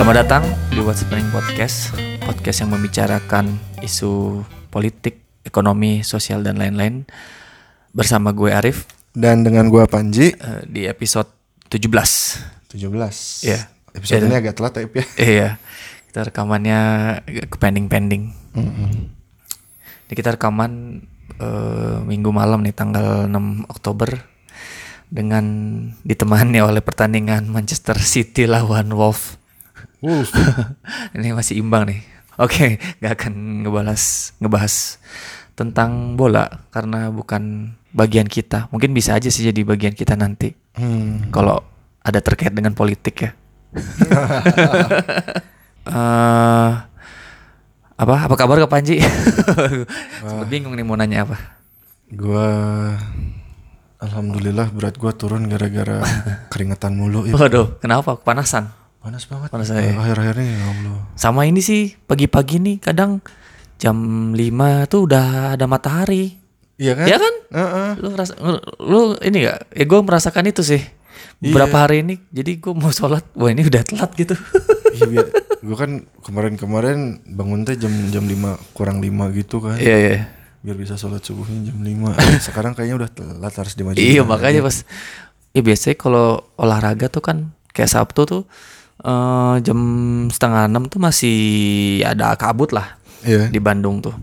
Selamat datang di What's Happening Podcast Podcast yang membicarakan isu politik, ekonomi, sosial, dan lain-lain. Bersama gue Arif. Dan dengan gua Panji. Eh, di episode 17 17 Iya. Episode Iya. ini agak telat ya ya. Iya, kita rekamannya ke pending-pending. Ini kita rekaman eh, minggu malam nih tanggal 6 Oktober Dengan ditemani oleh pertandingan Manchester City lawan Wolf Wolf ini masih imbang nih. Oke, nggak akan ngebahas ngebahas tentang bola karena bukan bagian kita. Mungkin bisa aja sih jadi bagian kita nanti hmm. kalau ada terkait dengan politik ya. Eh, apa apa kabar Kak Panji? Sempet bingung nih mau nanya apa. Gua Alhamdulillah berat gua turun gara-gara keringetan mulu Ip. Waduh, kenapa? Kepanasan. Panas banget Panas ya. Akhir-akhir ini ya Allah. Sama ini sih pagi-pagi nih kadang jam 5 tuh udah ada matahari. Iya kan? Iya kan? Heeh. lu ngerasa lu ini gak ya gue merasakan itu sih. Beberapa hari ini jadi gue mau sholat wah ini udah telat gitu. Iya, gua kan kemarin-kemarin bangun teh jam jam 5 kurang 5 gitu kan. Iya iya. Biar bisa sholat subuhnya jam 5 Sekarang kayaknya udah telat harus dimajuin iya makanya pas ya biasanya kalau olahraga tuh kan kayak sabtu tuh eh, jam setengah enam tuh masih ada kabut lah Iya di Bandung tuh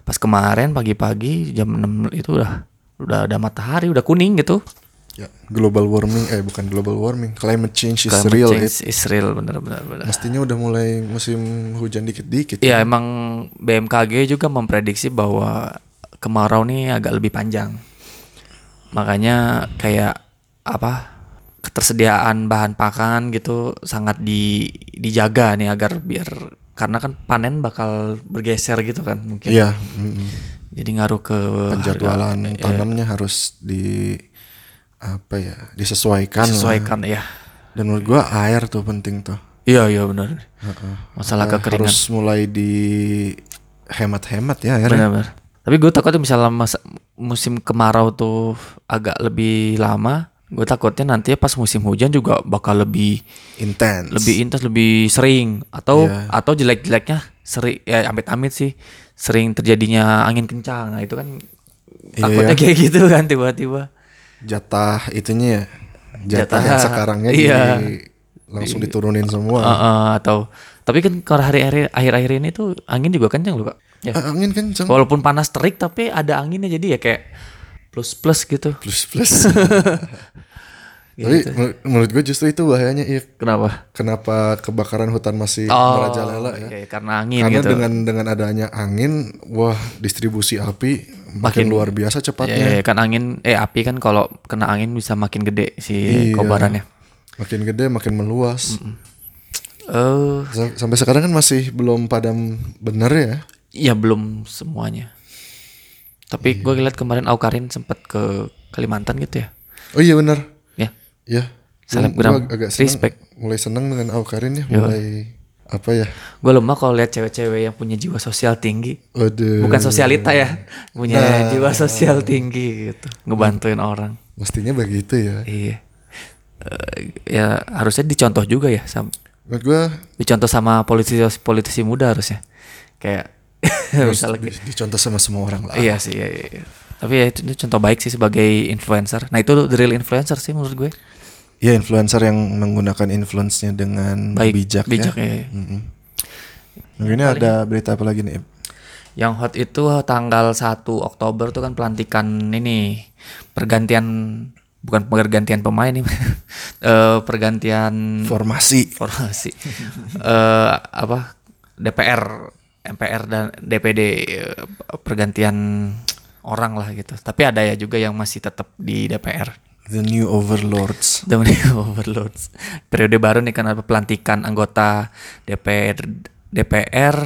pas kemarin pagi-pagi jam 6 itu udah udah ada matahari udah kuning gitu Ya, global warming eh bukan global warming, climate change is Climate real. change It. is real bener-bener bener. Mestinya udah mulai musim hujan dikit-dikit. Ya emang BMKG juga memprediksi bahwa kemarau nih agak lebih panjang. Makanya kayak apa ketersediaan bahan pakan gitu sangat di dijaga nih agar biar karena kan panen bakal bergeser gitu kan mungkin. Iya, mm, Jadi ngaruh ke penjadwalan harga- tanamnya harus di apa ya, disesuaikan. lah. sesuaikan ya. Dan menurut gua air tuh penting tuh. Iya iya benar. Masalah Nah, kekeringan. harus mulai di hemat-hemat ya airnya. Benar-benar. Tapi gue takutnya misalnya masa, musim kemarau tuh agak lebih lama, gue takutnya nanti pas musim hujan juga bakal lebih Intens. lebih intens, lebih sering atau Iya. atau jelek-jeleknya sering ya amit-amit sih sering terjadinya angin kencang. Nah, itu kan Iya, takutnya kayak gitu kan tiba-tiba. jatah itunya ya. Jatah, Jatah, yang sekarangnya iya. di- langsung diturunin semua. Eh, eh, atau tapi kan kalau hari-hari akhir-akhir ini tuh angin juga kencang loh, Kak. Ya. Ah, angin kenceng. Walaupun panas terik tapi ada anginnya jadi ya kayak plus-plus gitu. Plus plus. Tapi menur- menurut gue justru itu bahayanya If. Kenapa? Kenapa kebakaran hutan masih Oh, merajalela ya? iya, karena angin Karena gitu. dengan dengan adanya angin, wah distribusi api makin, luar biasa Ya, cepatnya. ya, kan angin eh api kan kalau kena angin bisa makin gede si Iya. kobarannya. Makin gede makin meluas. Eh, Sa- Sampai sekarang kan masih belum padam bener ya. ya belum semuanya. Tapi Iya. gue lihat kemarin Aukarin sempat ke Kalimantan gitu ya. Oh iya bener. Ya. Ya. Selebgram. Agak seneng, Respect. mulai seneng dengan Aukarin ya. Mulai apa ya? Gue lemah kalau lihat cewek-cewek yang punya jiwa sosial tinggi. Waduh. Bukan sosialita ya, punya Nah. jiwa sosial tinggi gitu, ngebantuin orang. Mestinya begitu ya. Iya. Eh, ya harusnya dicontoh juga ya, sam- Menurut gue dicontoh sama politisi politisi muda harusnya. Kayak misalnya di- dicontoh sama semua orang lah. Iya sih, iya, iya, iya. Tapi ya itu, itu contoh baik sih sebagai influencer. Nah itu the real influencer sih menurut gue. Iya influencer yang menggunakan influence-nya dengan Baik, bijak, bijak ya. ya. Mm-mm. Nah, ini ada berita apa lagi nih? Yang hot itu tanggal 1 Oktober tuh kan pelantikan ini pergantian bukan pergantian pemain nih. Eh, pergantian Formasi. formasi. Eh apa DPR, MPR dan DPD eh, pergantian orang lah gitu. Tapi ada ya juga yang masih tetap di DPR. The new overlords. The Overlords. Periode baru nih kan ada pelantikan anggota DPR DPR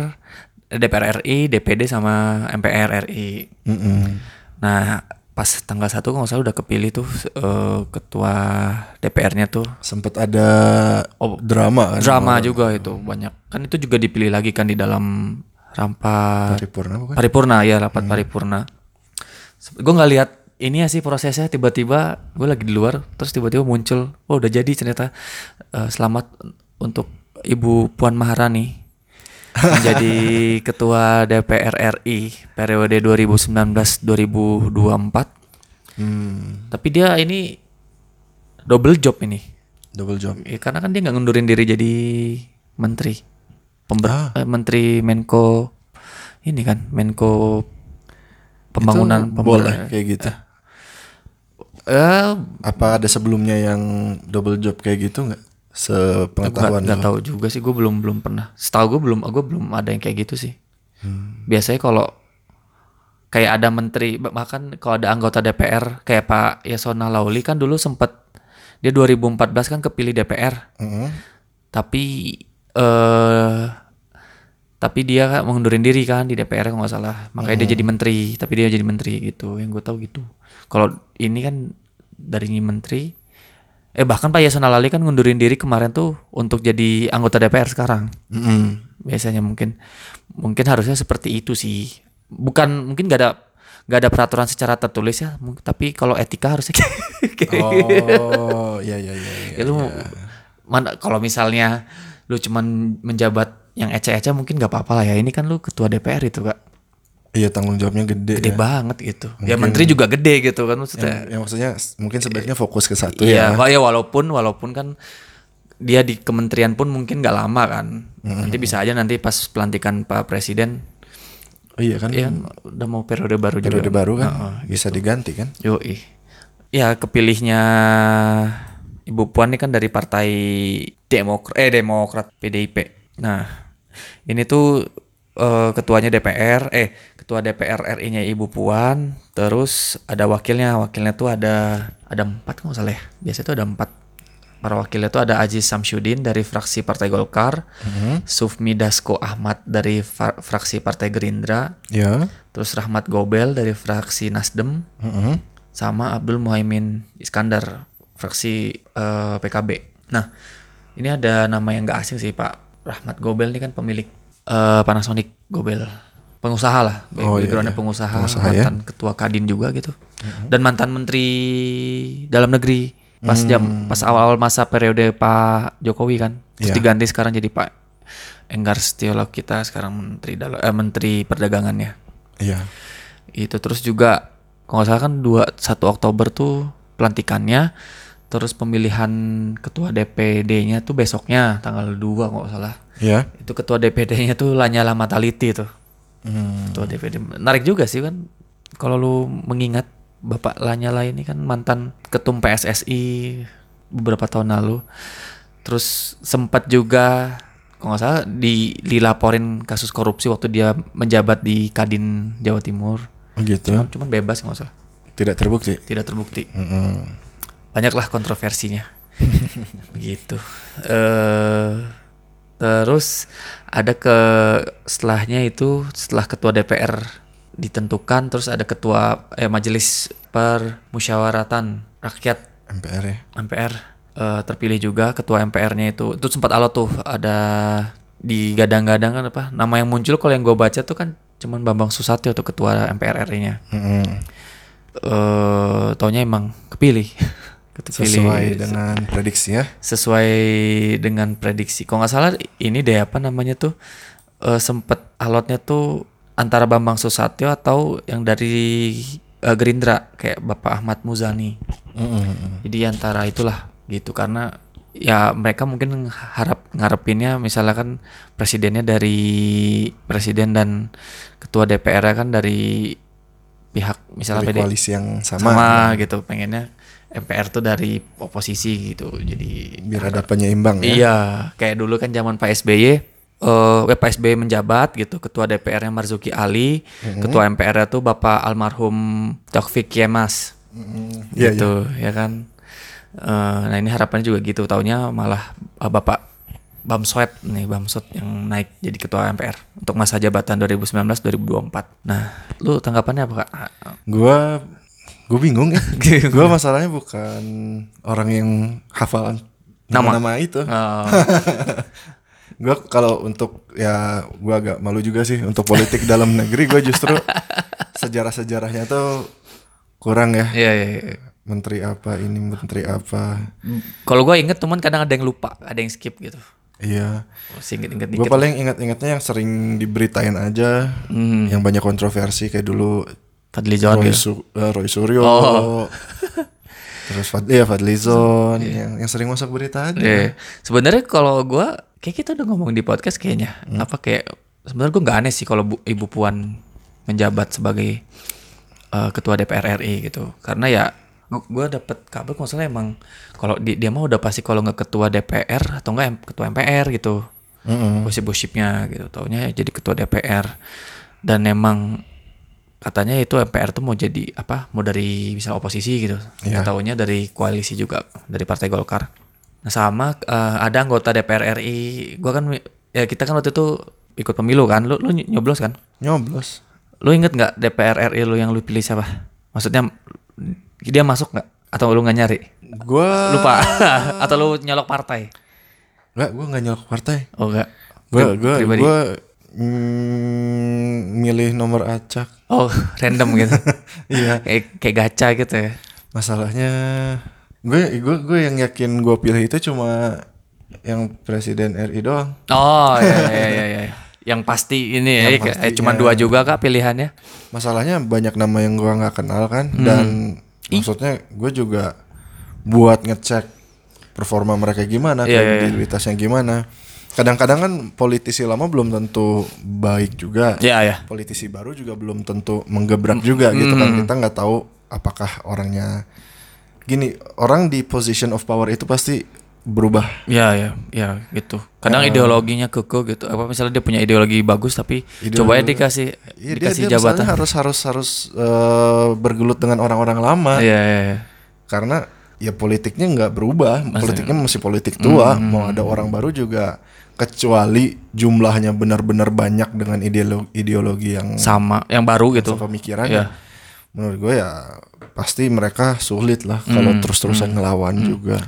DPR RI, DPD sama MPR RI. Mm-mm. Nah, pas tanggal 1 kalau salah udah kepilih tuh eh, ketua DPR-nya tuh Sempet ada Oh, drama kan? drama juga itu banyak. Kan itu juga dipilih lagi kan di dalam rampa Paripurna bukan? paripurna ya rapat paripurna. Gue nggak lihat ini ya sih prosesnya tiba-tiba gue lagi di luar terus tiba-tiba muncul oh udah jadi ternyata eh, selamat untuk Ibu Puan Maharani menjadi ketua DPR RI periode 2019-2024. Hmm, Tapi dia ini double job ini. double job. Ya, karena kan dia nggak ngundurin diri jadi menteri. Pember Ah. eh, menteri Menko ini kan, Menko pembangunan Itu boleh kayak gitu. Eh, Apa ada sebelumnya yang double job kayak gitu nggak? Sepengetahuan nggak tahu juga sih, gue belum belum pernah. Setahu gue belum, gue belum ada yang kayak gitu sih. Hmm. Biasanya kalau kayak ada menteri, bahkan kalau ada anggota DPR kayak Pak Yasona Lauli kan dulu sempat dia 2014 kan kepilih DPR, Mm-mm. tapi eh tapi dia kan mengundurin diri kan di DPR kalau nggak salah, makanya dia jadi menteri, tapi dia jadi menteri gitu. Yang gue tahu gitu. Kalau ini kan dari ini menteri, eh bahkan Pak Yasona Lali kan ngundurin diri kemarin tuh untuk jadi anggota DPR sekarang. Mm-mm. Biasanya mungkin mungkin harusnya seperti itu sih. Bukan mungkin gak ada gak ada peraturan secara tertulis ya, tapi kalau etika harusnya kayak Oh, iya iya iya. ya lu mana kalau misalnya lu cuman menjabat yang ece-ece mungkin gak apa-apa lah ya. Ini kan lu ketua DPR itu kak, Iya tanggung jawabnya gede. gede ya. banget gitu. Ya menteri juga gede gitu kan maksudnya. Yang, yang maksudnya mungkin sebaiknya fokus ke satu Iya, ya. wa- ya walaupun walaupun kan dia di kementerian pun mungkin gak lama kan. Nanti bisa aja nanti pas pelantikan Pak Presiden Oh iya kan. ya udah mau periode baru juga. Periode baru kan Heeh, bisa diganti kan. Yoi. Ya kepilihnya Ibu Puan ini kan dari partai Demokrat eh Demokrat PDIP. Nah, ini tuh eh, ketuanya DPR eh ketua DPR RI-nya Ibu Puan, terus ada wakilnya, wakilnya tuh ada ada empat nggak salah ya. Biasanya tuh ada empat. Para wakilnya tuh ada Aziz Samsudin dari fraksi Partai Golkar, Sufmi Dasko Ahmad dari fraksi Partai Gerindra, Ya. terus Rahmat Gobel dari fraksi Nasdem, Mm-mm. sama Abdul Muhaimin Iskandar fraksi eh, PKB. Nah, ini ada nama yang gak asing sih Pak Rahmat Gobel ini kan pemilik eh, Panasonic Gobel, pengusaha lah, Oh, iya, backgroundnya iya. pengusaha, Pengusaha ya. mantan ketua Kadin juga gitu, dan mantan Menteri Dalam Negeri pas jam pas awal-awal masa periode Pak Jokowi kan, terus Iya. diganti sekarang jadi Pak Enggar Setiolog kita sekarang Menteri Dalam eh, Menteri Perdagangannya Iya. itu terus juga kalau nggak salah kan 2 1 Oktober tuh pelantikannya terus pemilihan ketua DPD-nya tuh besoknya tanggal 2 kalau nggak salah Ya. itu ketua DPD-nya tuh Lanyala Mataliti tuh Hmm. ketua DPD menarik juga sih kan kalau lu mengingat Bapak Lanyala ini kan mantan ketum PSSI beberapa tahun lalu terus sempat juga kalau nggak salah di dilaporin kasus korupsi waktu dia menjabat di Kadin Jawa Timur Oh gitu. cuman, cuman bebas nggak salah Tidak terbukti. tidak terbukti Mm-mm. banyaklah kontroversinya begitu eh terus ada ke setelahnya itu setelah ketua DPR ditentukan terus ada ketua eh majelis permusyawaratan rakyat MPR ya. MPR eh, terpilih juga ketua MPR-nya itu itu sempat alot tuh ada di gadang-gadang kan apa nama yang muncul kalau yang gue baca tuh kan cuman Bambang Susatyo tuh ketua MPR RI-nya Mm-mm. eh taunya emang kepilih Kepilih Sesuai dengan prediksi ya. sesuai dengan prediksi kalau nggak salah ini deh apa namanya tuh eh, sempet alotnya tuh antara Bambang Susatyo atau yang dari eh, Gerindra kayak Bapak Ahmad Muzani Mm-mm. jadi antara itulah gitu karena ya mereka mungkin harap ngarepinnya misalnya kan presidennya dari presiden dan ketua DPR kan dari pihak misalnya Dari PD koalisi yang sama, sama. gitu pengennya MPR tuh dari oposisi gitu jadi Biar ada penyeimbang ya. iya kayak dulu kan zaman Pak SBY eh Pak SBY menjabat gitu ketua DPR-nya Marzuki Ali ketua MPR-nya tuh Bapak almarhum Taufik Yemas. Iya, iya. gitu ya kan Eh, nah ini harapannya juga gitu taunya malah eh, Bapak Bamswet nih Bamsud yang naik jadi ketua MPR untuk masa jabatan 2019-2024 nah lu tanggapannya apa kak? Gua gue bingung ya. gua masalahnya bukan orang yang hafalan Nama? nama itu. Eh, Gua kalau untuk ya gua agak malu juga sih untuk politik dalam negeri gua justru sejarah-sejarahnya tuh kurang ya. Iya, iya, iya. Menteri apa ini menteri apa. Kalau gue inget teman kadang ada yang lupa, ada yang skip gitu. Iya. Singkat-ingat Gue paling ingat-ingatnya yang sering diberitain aja, Hmm, yang banyak kontroversi kayak dulu Fadli John Roy, gitu. Su- eh, Roy Suryo, Oh. terus Fad, iya Fadlizon, yang yang sering masuk berita aja. Iya. Sebenarnya kalau gua kayak kita udah ngomong di podcast kayaknya Hmm. apa kayak sebenarnya gua nggak aneh sih kalau Bu- Ibu Puan menjabat sebagai eh, ketua DPR RI gitu. Karena ya gua dapet kabar kalau salah emang kalau di- dia mah udah pasti kalau nggak ketua DPR atau enggak ketua MPR gitu. Mm-mm. Gosip-gosipnya gitu. Taunya jadi ketua DPR dan emang katanya itu MPR tuh mau jadi apa mau dari bisa oposisi gitu. Nggak taunya dari koalisi juga dari partai Golkar. Nah sama eh, ada anggota DPR RI gua kan ya kita kan waktu itu ikut pemilu kan. Lu lu ny- nyoblos kan? Nyoblos. lu inget nggak DPR RI lu yang lu pilih siapa? Maksudnya dia masuk nggak? Atau lu nggak nyari? Gua lupa. Atau lu nyolok partai? Enggak, gua nggak nyolok partai. oh enggak gua pribadi. gua mm, milih nomor acak. Oh random gitu Iya. kayak kayak gacha gitu ya Masalahnya gue gue gue yang yakin gue pilih itu cuma yang presiden RI doang. Oh iya iya iya. iya. Yang pasti ini ya, Yang pasti, eh, cuma ya. dua juga kak pilihannya. Masalahnya banyak nama yang gua nggak kenal kan Hmm. dan maksudnya gue juga buat ngecek performa mereka gimana, Iya, iya, iya. kredibilitasnya gimana. Kadang-kadang kan politisi lama belum tentu baik juga. Iya ya. Politisi baru juga belum tentu menggebrak juga gitu kan. Kita nggak tahu apakah orangnya gini, orang di position of power itu pasti berubah. Iya ya, ya gitu. Kadang ideologinya keke gitu. Apa misalnya dia punya ideologi bagus tapi Ideologi- coba ya dikasih dia, dikasih dia jabatan. misalnya harus harus harus eh, bergelut dengan orang-orang lama. Iya iya. iya. karena ya politiknya nggak berubah politiknya masih politik tua Hmm, mau ada orang baru juga kecuali jumlahnya benar-benar banyak dengan ideologi ideologi yang Sama yang baru gitu. pemikiran Iya. menurut gue ya pasti mereka sulit lah Hmm, kalau terus-terusan ngelawan juga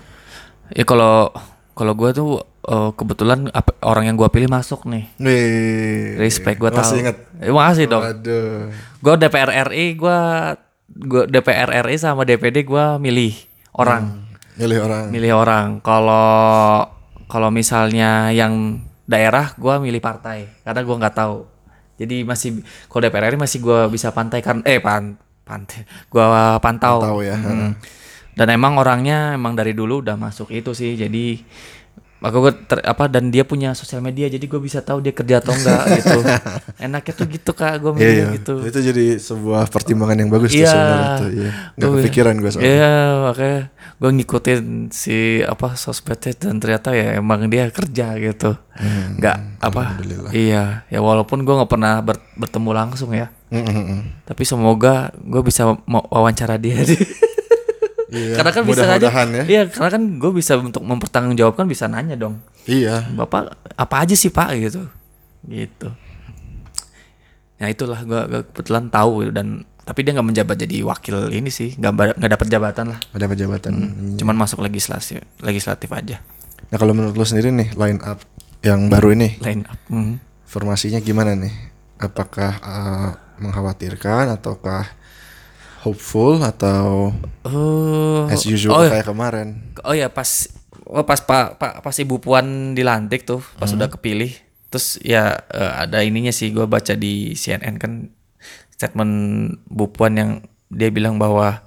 Ya kalau kalau gua tuh eh, kebetulan apa- orang yang gua pilih masuk nih. Wih, Respect gua tahu. masih inget Eh, makasih dong. Gue DPR RI, gue gua DPR RI sama DPD gue milih orang. milih orang milih orang. Kalau kalau misalnya yang daerah, gua milih partai karena gua nggak tahu. Jadi masih kalau DPR RI masih gua bisa pantai kan eh pan pantai gua pantau. Pantau ya, Mm. Dan emang orangnya emang dari dulu udah masuk itu sih. Jadi maka gue apa dan dia punya sosial media jadi gue bisa tahu dia kerja atau enggak gitu enaknya tuh gitu kak gue Iya, milih iya. gitu itu jadi sebuah pertimbangan yang bagus tuh Iya. sebenarnya tuh iya. nggak Gua- kepikiran gue soalnya Iya makanya gue ngikutin si apa sosmednya dan ternyata ya emang dia kerja gitu. nggak apa? Hmm. Iya ya walaupun gue nggak pernah ber- bertemu langsung ya. Mm, mm, mm. Tapi semoga gue bisa wawancara dia. Iya, karena kan bisa aja. ya Iya karena kan gue bisa untuk mempertanggungjawabkan bisa nanya dong. iya Bapak apa aja sih pak gitu. Gitu. Nah itulah gue kebetulan tahu dan tapi dia nggak menjabat jadi wakil ini sih nggak nggak dapat jabatan lah ada jabatan cuman masuk legislasi legislatif aja Nah kalau menurut lo sendiri nih line up yang baru ini line up Hmm. formasinya gimana nih? Apakah uh, mengkhawatirkan ataukah hopeful atau oh as usual oh, kayak kemarin? oh ya pas oh pas pak pak pas ibu puan dilantik tuh pas udah kepilih terus ya eh, ada ininya sih gue baca di CNN kan statement bu puan yang dia bilang bahwa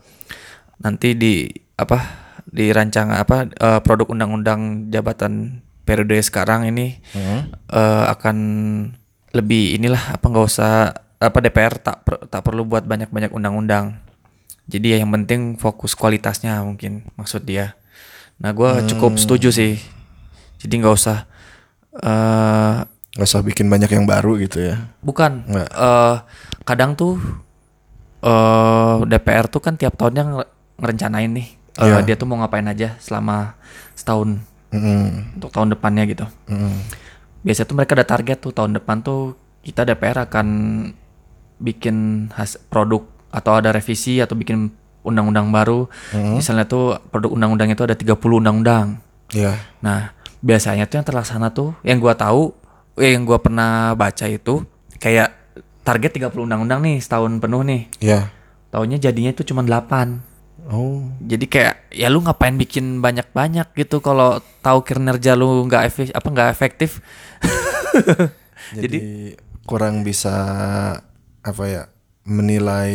nanti di apa di rancangan apa eh, produk undang-undang jabatan periode sekarang ini Hmm? eh, akan lebih inilah apa nggak usah apa DPR tak per- tak perlu buat banyak-banyak undang-undang. Jadi ya yang penting fokus kualitasnya mungkin maksud dia. Nah gue cukup setuju sih. Jadi nggak usah eh Gak usah bikin banyak yang baru gitu ya? bukan Nggak. eh kadang tuh eh DPR tuh kan tiap tahunnya nge- ngerencanain nih eh, Iya. dia tuh mau ngapain aja selama setahun Mm-mm. untuk tahun depannya gitu. Mm-mm. biasanya tuh mereka ada target tuh tahun depan tuh kita DPR akan bikin has produk atau ada revisi atau bikin undang-undang baru. Misalnya tuh produk undang-undang itu ada 30 undang-undang. Iya. Nah, biasanya tuh yang terlaksana tuh yang gua tahu eh, yang gua pernah baca itu kayak target 30 undang-undang nih setahun penuh nih. Iya. Tahunnya jadinya itu cuma 8. Oh. Jadi kayak ya lu ngapain bikin banyak-banyak gitu kalau tahu kinerja lu nggak efek apa nggak efektif. Jadi, kurang bisa apa ya menilai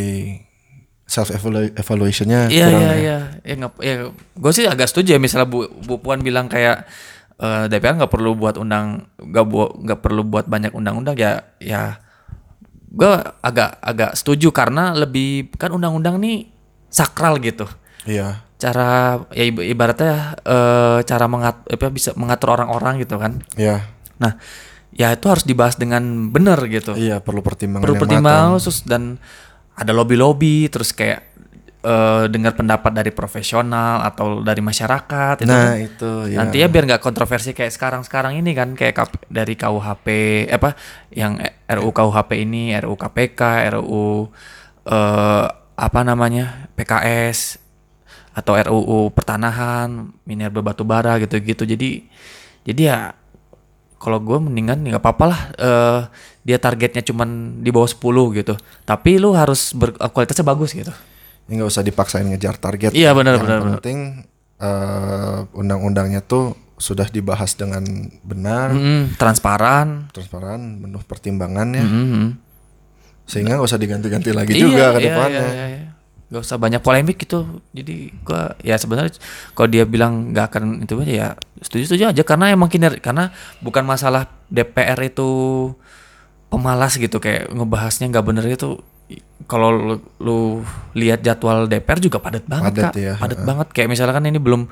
self evaluationnya Iya kurang iya ya. iya. Ya, ngap- ya gue sih agak setuju ya misalnya Bu, Bu Puan bilang kayak eh, DPR nggak perlu buat undang nggak bu- nggak perlu buat banyak undang-undang ya ya gue agak agak setuju karena lebih kan undang-undang nih sakral gitu. Iya. Cara ya ib- ibaratnya eh, cara mengat apa bisa mengatur orang-orang gitu kan. Iya. Nah, ya itu harus dibahas dengan benar gitu. Iya, perlu pertimbangan Perlu pertimbangan khusus dan ada lobby-lobby terus kayak eh, dengar pendapat dari profesional atau dari masyarakat itu Nah, kan. itu ya. Nantinya biar nggak kontroversi kayak sekarang-sekarang ini kan kayak dari KUHP eh, apa yang RUU KUHP ini, RUU KPK, RUU eh, apa namanya? PKS atau RUU pertanahan, minerba batu bara gitu-gitu. Jadi jadi ya kalau gue mendingan ya nggak apa-apa lah eh, dia targetnya cuman di bawah 10 gitu. Tapi lu harus ber, kualitasnya bagus gitu. Ini nggak usah dipaksain ngejar target. Iya, benar, Yang benar, benar. penting eh, undang-undangnya tuh sudah dibahas dengan benar, Mm, transparan. transparan, penuh pertimbangan ya. Mm-mm. Sehingga nggak usah diganti-ganti lagi juga ke iya, depannya. Iya, iya, iya. Gak usah banyak polemik gitu. Jadi gua ya sebenarnya kalau dia bilang nggak akan itu aja ya setuju-setuju aja. Karena emang kinerja karena bukan masalah DPR itu pemalas gitu. Kayak ngebahasnya nggak bener itu kalau lu, lu lihat jadwal DPR juga padat banget Padat kak. ya, padat heeh. banget. Kayak misalnya kan ini belum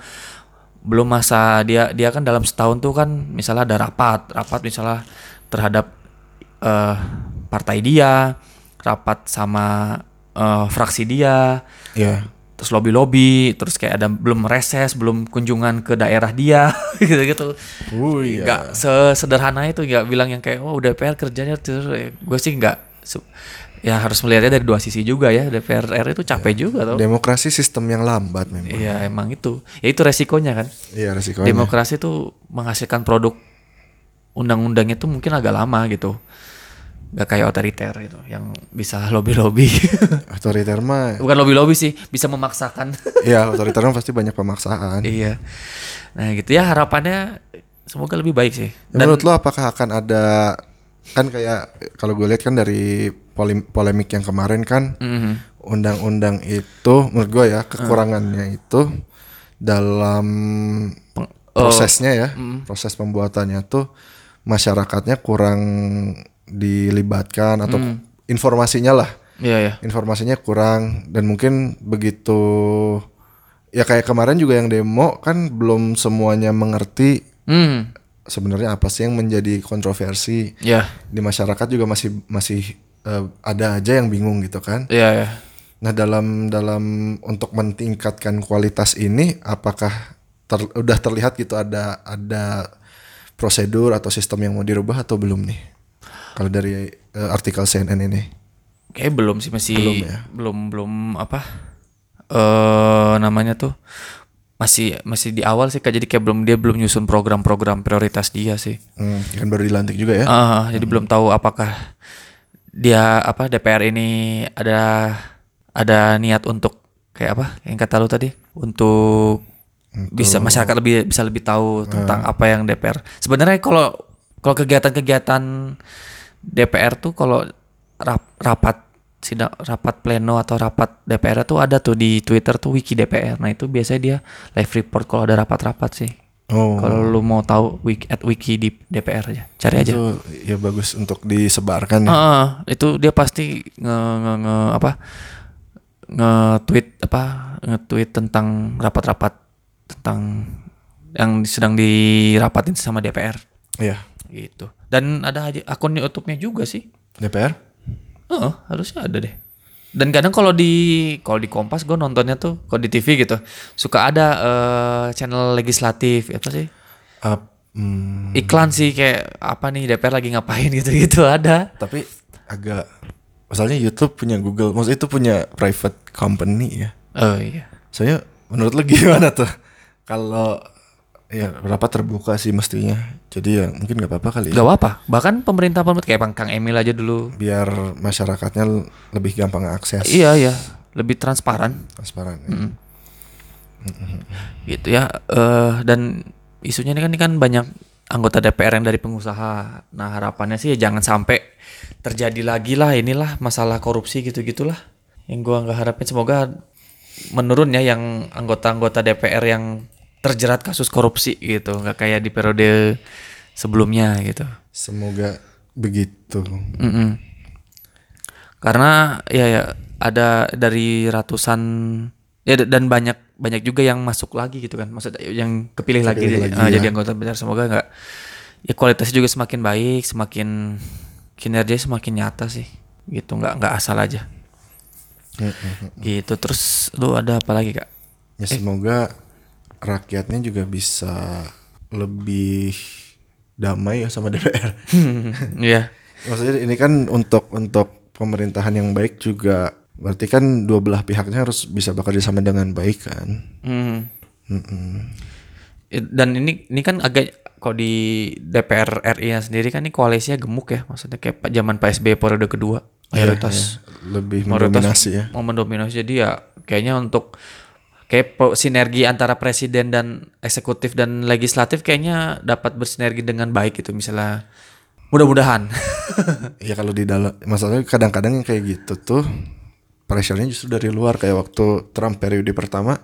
belum masa dia dia kan dalam setahun tuh kan misalnya ada rapat. Rapat misalnya terhadap eh, partai dia rapat sama eh, fraksi dia. Iya. terus lobby lobby terus kayak ada belum reses belum kunjungan ke daerah dia gitu gitu Oh iya. nggak sesederhana itu nggak bilang yang kayak oh DPR kerjanya terus. Gue sih su- ya harus melihatnya dari dua sisi juga ya. DPR RI itu capek juga tuh Demokrasi sistem yang lambat memang. iya emang itu. Ya itu resikonya kan. Iya resikonya. demokrasi itu menghasilkan produk undang-undangnya tuh mungkin agak lama gitu nggak kayak otoriter itu yang bisa lobby lobby Otoriter mah, bukan lobby lobby sih bisa memaksakan. Ya otoriter mah pasti banyak pemaksaan. iya. Nah gitu ya harapannya semoga lebih baik sih. Ya, menurut lo apakah akan ada kan kayak kalau gue lihat kan dari polem- polemik yang kemarin kan Mhm. undang-undang itu menurut gue ya kekurangannya itu dalam prosesnya ya proses pembuatannya tuh masyarakatnya kurang dilibatkan atau informasinya lah. Iya ya informasinya kurang dan mungkin begitu ya kayak kemarin juga yang demo kan belum semuanya mengerti hmm. sebenarnya apa sih yang menjadi kontroversi. Ya di masyarakat juga masih masih eh, ada aja yang bingung gitu kan. iya ya Nah dalam dalam untuk meningkatkan kualitas ini apakah ter- udah terlihat gitu ada ada prosedur atau sistem yang mau dirubah atau belum nih? Kalau dari eh, artikel CNN ini. kayak belum sih masih Belum ya? belum belum apa eh namanya tuh masih masih di awal sih kak jadi kayak belum dia belum nyusun program-program prioritas dia sih Hmm, kan baru dilantik juga ya. Ah, jadi belum tahu apakah dia apa DPR ini ada ada niat untuk kayak apa yang kata lu tadi untuk bisa masyarakat lebih bisa lebih tahu tentang apa yang DPR. Sebenarnya kalau kalau kegiatan-kegiatan DPR tuh kalau rap- rapat sidang rapat pleno atau rapat DPR tuh ada tuh di Twitter tuh wiki DPR. Nah, itu biasanya dia live report kalau ada rapat-rapat sih. Oh. Kalau lu mau tahu wiki at wiki di DPR aja, cari aja. Itu ya bagus untuk disebarkan ya. Heeh, itu dia pasti nge, nge, nge- apa nge-tweet apa nge-tweet tentang rapat-rapat tentang yang sedang dirapatin sama DPR Iya. Gitu. Dan ada aja akun YouTube-nya juga sih. DPR? Heeh, harusnya ada deh. Dan kadang kalau di kalau di Kompas gue nontonnya tuh kalau di TV gitu suka ada eh, channel legislatif apa sih Ah, hmm, iklan sih kayak apa nih DPR lagi ngapain gitu-gitu ada. tapi agak misalnya YouTube punya Google, maksudnya itu punya private company ya. Oh iya. Soalnya menurut lo gimana tuh? Kalau ya berapa terbuka sih mestinya. Jadi ya mungkin nggak apa-apa kali ya. Gak apa-apa. Bahkan pemerintah pemerintah kayak Bang Kang Emil aja dulu. Biar masyarakatnya lebih gampang akses. Iya iya. Lebih transparan. Transparan. ya. Gitu ya. eh dan isunya ini kan ini kan banyak anggota DPR yang dari pengusaha. Nah, harapannya sih ya jangan sampai terjadi lagi lah inilah masalah korupsi gitu-gitulah. Yang gua nggak harapin semoga menurun ya yang anggota-anggota DPR yang terjerat kasus korupsi gitu, nggak kayak di periode sebelumnya gitu. Semoga begitu. Mm-mm. Karena ya ya ada dari ratusan ya da- dan banyak banyak juga yang masuk lagi gitu kan. Maksudnya yang kepilih, lagi, Kepilih lagi, eh, ya. jadi anggota DPR semoga nggak ya kualitasnya juga semakin baik, semakin kinerja semakin nyata sih. Gitu nggak nggak asal aja. Gitu. Terus lu ada apa lagi, Kak? Ya semoga rakyatnya juga bisa lebih damai ya sama DPR. Iya. Maksudnya ini kan untuk untuk pemerintahan yang baik juga berarti kan dua belah pihaknya harus bisa bekerja sama dengan baik kan. Hmm. Eh, Dan ini ini kan agak kok di DPR RI -nya sendiri kan ini koalisinya gemuk ya, maksudnya kayak zaman PSB periode kedua mayoritas Lebih mayoritas mendominasi ya. mau mendominasi jadi ya kayaknya untuk kayak sinergi antara presiden dan eksekutif dan legislatif kayaknya dapat bersinergi dengan baik gitu misalnya. Mudah-mudahan. Ya kalau di dalam masalahnya kadang-kadang yang kayak gitu tuh pressure-nya justru dari luar. Kayak waktu Trump periode pertama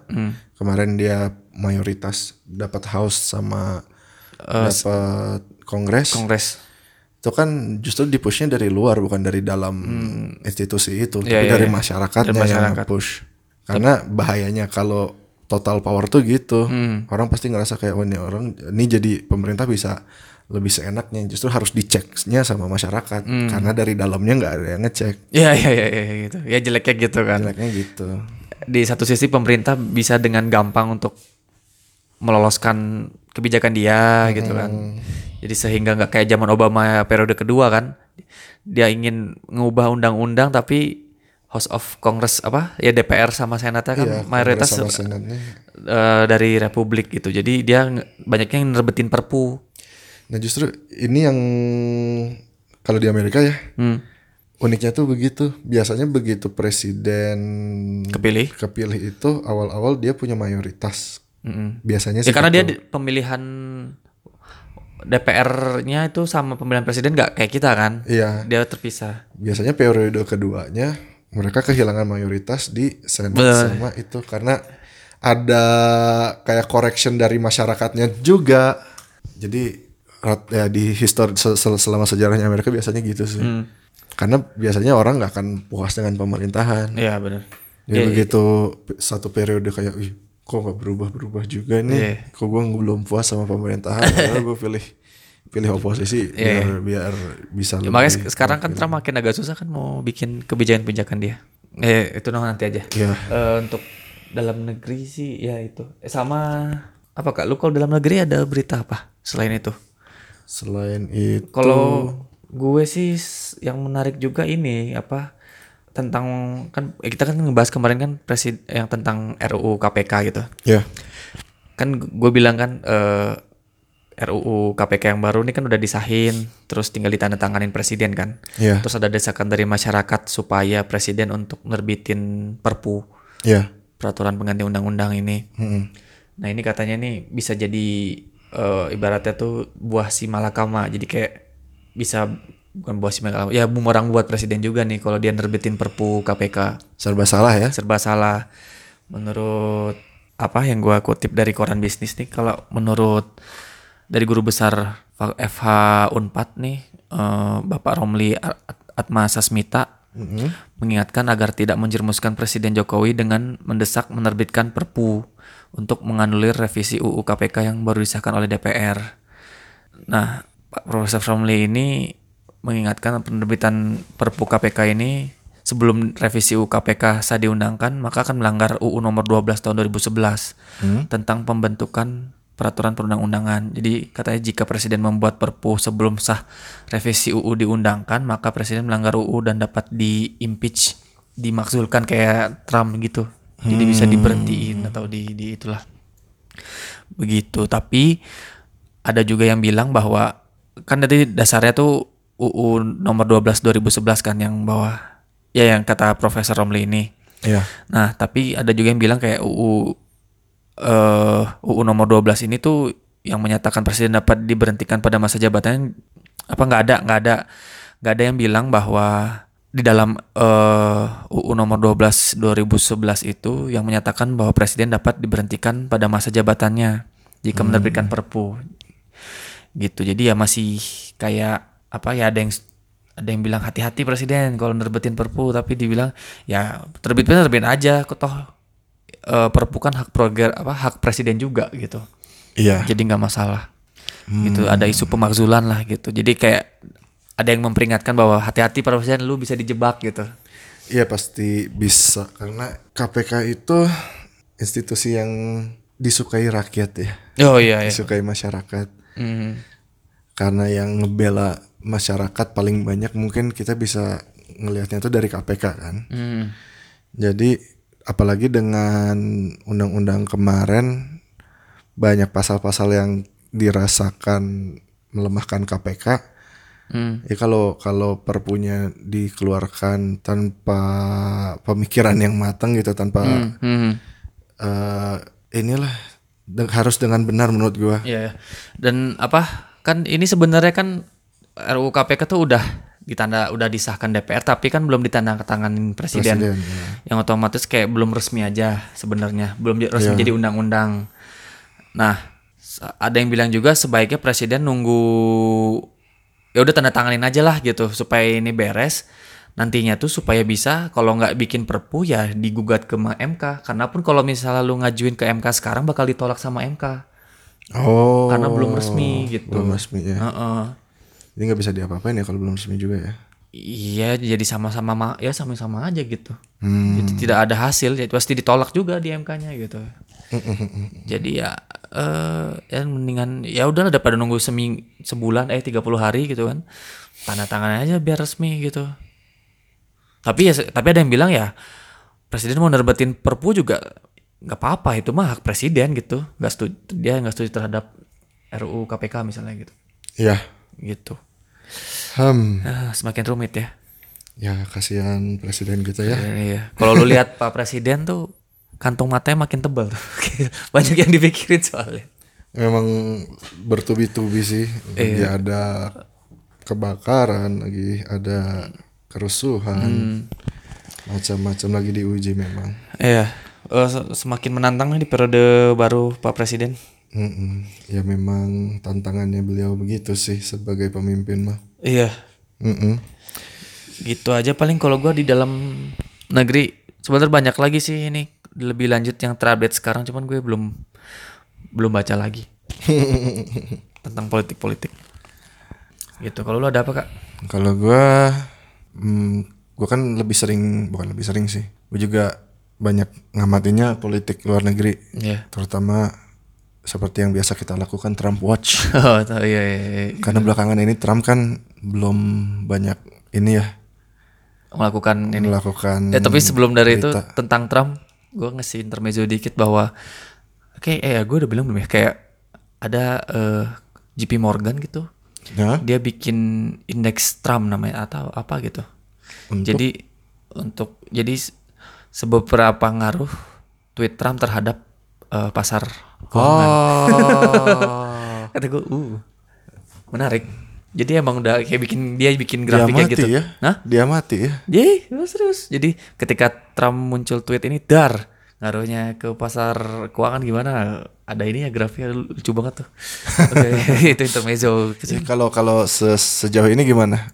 kemarin dia mayoritas dapat house sama dapat kongres. Kongres. Itu kan justru dipushnya dari luar bukan dari dalam institusi itu Iya, tapi iya, dari iya. masyarakatnya Dari masyarakat. yang push karena bahayanya kalau total power tuh gitu. Orang pasti ngerasa kayak oh ini orang ini jadi pemerintah bisa lebih seenaknya. Justru harus diceknya sama masyarakat. Karena dari dalamnya nggak ada yang ngecek. Ya ya ya ya gitu. Ya jeleknya gitu kan. Jeleknya gitu. Di satu sisi pemerintah bisa dengan gampang untuk meloloskan kebijakan dia gitu kan. Jadi sehingga nggak kayak zaman Obama periode kedua kan. Dia ingin ngubah undang-undang tapi House of Congress apa ya DPR sama Senatnya kan Iya, mayoritas Kongres sama Senatnya. eh, dari Republik gitu. Jadi dia banyaknya yang nerbetin perpu. nah justru ini yang kalau di Amerika ya Hmm. uniknya tuh begitu biasanya begitu presiden Kepilih. kepilih itu awal-awal dia punya mayoritas Mm-mm. biasanya Ya sih karena gitu. dia di- pemilihan DPR-nya itu sama pemilihan presiden nggak kayak kita kan. iya Dia terpisah. biasanya periode keduanya mereka kehilangan mayoritas di senat sama itu karena ada kayak correction dari masyarakatnya juga. Jadi ya di histori se- se- selama sejarahnya Amerika biasanya gitu sih. Hmm. karena biasanya orang nggak akan puas dengan pemerintahan. Iya benar. jadi begitu pe- satu periode kayak ih kok nggak berubah berubah juga nih? Iya. kok gue belum puas sama pemerintahan? Gue pilih pilih oposisi biar biar bisa Ya, makanya sek- sekarang kan Trump makin agak susah kan mau bikin kebijakan-kebijakan dia. Eh itu nanti aja. Iya. Eh, untuk dalam negeri sih ya itu. Eh, sama apa kak? Lu kalau dalam negeri ada berita apa selain itu? Selain itu, Kalau gue sih yang menarik juga ini apa tentang kan eh, kita kan ngebahas kemarin kan presiden yang tentang RUU KPK gitu. ya, Kan gue bilang kan eh, RUU KPK yang baru ini kan udah disahin, terus tinggal ditandatanganin presiden kan. ya, Terus ada desakan dari masyarakat supaya presiden untuk nerbitin perpu ya, peraturan pengganti undang-undang ini. Mm-mm. Nah ini katanya nih bisa jadi eh, ibaratnya tuh buah si malakama. Jadi kayak bisa bukan buah si malakama, ya bumerang buat presiden juga nih kalau dia nerbitin perpu KPK serba salah ya. serba salah. Menurut apa yang gua kutip dari koran bisnis nih, kalau menurut dari guru besar FH Unpad nih, eh, Bapak Romli At- Atma Sasmita mengingatkan agar tidak menjermuskan Presiden Jokowi dengan mendesak menerbitkan Perpu untuk menganulir revisi UU KPK yang baru disahkan oleh DPR. Nah, Pak Profesor Romli ini mengingatkan penerbitan Perpu KPK ini sebelum revisi UU KPK sah diundangkan maka akan melanggar UU nomor 12 tahun 2011 tentang pembentukan peraturan perundang-undangan. Jadi katanya jika presiden membuat perpu sebelum sah revisi UU diundangkan maka presiden melanggar UU dan dapat di-impeach, dimakzulkan kayak Trump gitu. Jadi bisa diberhentiin atau di, di itulah. Begitu. Tapi ada juga yang bilang bahwa kan tadi dasarnya tuh UU nomor 12 2011 kan yang bawah ya yang kata Profesor Romli ini. Ya, Nah, tapi ada juga yang bilang kayak UU eh UU nomor 12 ini tuh yang menyatakan presiden dapat diberhentikan pada masa jabatannya apa nggak ada nggak ada nggak ada yang bilang bahwa di dalam eh UU nomor 12 2011 itu yang menyatakan bahwa presiden dapat diberhentikan pada masa jabatannya jika menerbitkan perpu. Gitu. Jadi ya masih kayak apa ya ada yang ada yang bilang hati-hati presiden kalau nerbitin perpu tapi dibilang ya terbit terbit aja kok toh eh, perpu kan hak proger apa hak presiden juga gitu Iya. jadi nggak masalah gitu ada isu pemakzulan lah gitu jadi kayak ada yang memperingatkan bahwa hati-hati presiden lu bisa dijebak gitu Iya pasti bisa karena KPK itu institusi yang disukai rakyat ya, oh iya iya disukai masyarakat. Hmm. Karena yang ngebela masyarakat paling banyak mungkin kita bisa ngelihatnya itu dari KPK kan. Hmm. Jadi apalagi dengan undang-undang kemarin banyak pasal-pasal yang dirasakan melemahkan KPK. Hmm. Ya kalau kalau perpunya dikeluarkan tanpa pemikiran yang matang gitu tanpa Hmm. eh, inilah de- harus dengan benar menurut gua. Iya. Dan apa? Kan ini sebenarnya kan RUU KPK tuh udah ditanda udah disahkan DPR tapi kan belum ditandatanganin presiden. Presiden, ya. Yang otomatis kayak belum resmi aja sebenarnya, belum resmi jadi undang-undang. Nah, ada yang bilang juga sebaiknya presiden nunggu ya udah tanda tanganin aja lah gitu supaya ini beres. Nantinya tuh supaya bisa kalau nggak bikin perpu ya digugat ke MK. Karena pun kalau misalnya lu ngajuin ke MK sekarang bakal ditolak sama MK Oh. karena belum resmi gitu. Belum resmi ya. Heeh. Jadi nggak bisa diapa-apain ya kalau belum resmi juga ya. Iya, jadi sama-sama ma- ya sama-sama aja gitu. Hmm. Jadi tidak ada hasil, ya pasti ditolak juga di MK-nya gitu. jadi ya eh ya mendingan ya udah daripada nunggu seming sebulan eh 30 hari gitu kan. Tanda tangan aja biar resmi gitu. Tapi ya tapi ada yang bilang ya presiden mau nerbitin perpu juga nggak apa-apa itu mah hak presiden gitu. Nggak setuju dia nggak setuju terhadap RUU KPK misalnya gitu. Iya. Gitu. Hmm. Ah, semakin rumit ya. Ya kasihan presiden kita ya. Iya. Kalau lu lihat Pak Presiden tuh kantong matanya makin tebal tuh. Banyak yang dipikirin soalnya. Memang bertubi-tubi sih. Lagi Iya. ada kebakaran, lagi ada kerusuhan. Hmm. Macam-macam lagi diuji memang. Iya. Se- semakin menantang nih di periode baru Pak Presiden. Mm-mm. Ya memang tantangannya beliau begitu sih sebagai pemimpin mah. Iya. Mm-mm. Gitu aja paling kalau gua di dalam negeri sebenarnya banyak lagi sih ini lebih lanjut yang terupdate sekarang cuman gue belum belum baca lagi tentang politik-politik. Gitu. Kalau lu ada apa, Kak? Kalau gua, hmm, gua kan lebih sering, bukan lebih sering sih. Gue juga banyak ngamatinya politik luar negeri, Iya. terutama seperti yang biasa kita lakukan Trump Watch. Oh, iya, iya, iya. Karena belakangan ini Trump kan belum banyak ini ya melakukan ini melakukan. Ya tapi sebelum dari itu berita. tentang Trump, gue ngasih intermezzo dikit bahwa kayak eh gue udah bilang belum ya kayak ada eh, JP Morgan gitu, Ya, dia bikin indeks Trump namanya atau apa gitu. Jadi untuk jadi s- sebeberapa ngaruh tweet Trump terhadap eh, pasar keuangan. Oh, Kata gue, uh, menarik. Jadi emang udah kayak bikin dia bikin dia grafik kayak gitu. ya? Hah? Dia mati ya? Jadi serius, serius. Jadi ketika Trump muncul tweet ini dar ngaruhnya ke pasar keuangan gimana? Ada ini ya grafiknya lucu banget tuh. Oke, itu intermezzo. Ya, kalau kalau se- sejauh ini gimana?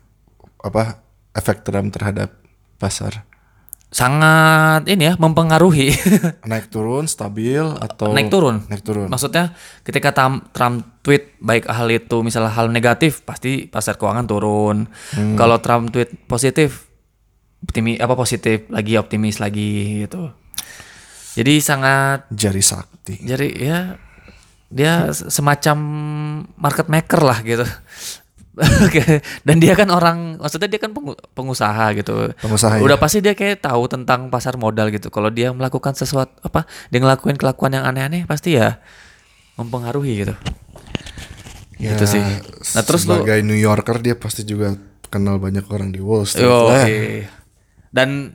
Apa efek Trump terhadap pasar? Sangat ini ya mempengaruhi. Naik turun, stabil atau Naik turun. Naik turun. Maksudnya ketika Trump, Trump tweet baik hal itu misalnya hal negatif pasti pasar keuangan turun. Hmm. Kalau Trump tweet positif optimi apa positif lagi optimis lagi gitu. Jadi sangat Jari sakti. Jadi ya dia se- semacam market maker lah gitu. Oke. Dan dia kan orang, maksudnya dia kan pengu- pengusaha gitu. Pengusaha, ya. Udah pasti dia kayak tahu tentang pasar modal gitu. Kalau dia melakukan sesuatu apa, dia ngelakuin kelakuan yang aneh-aneh pasti ya mempengaruhi gitu. Gitu sih. Nah terus lu, Ya, sebagai New Yorker dia pasti juga kenal banyak orang di Wall Street yo, lah. iya. dan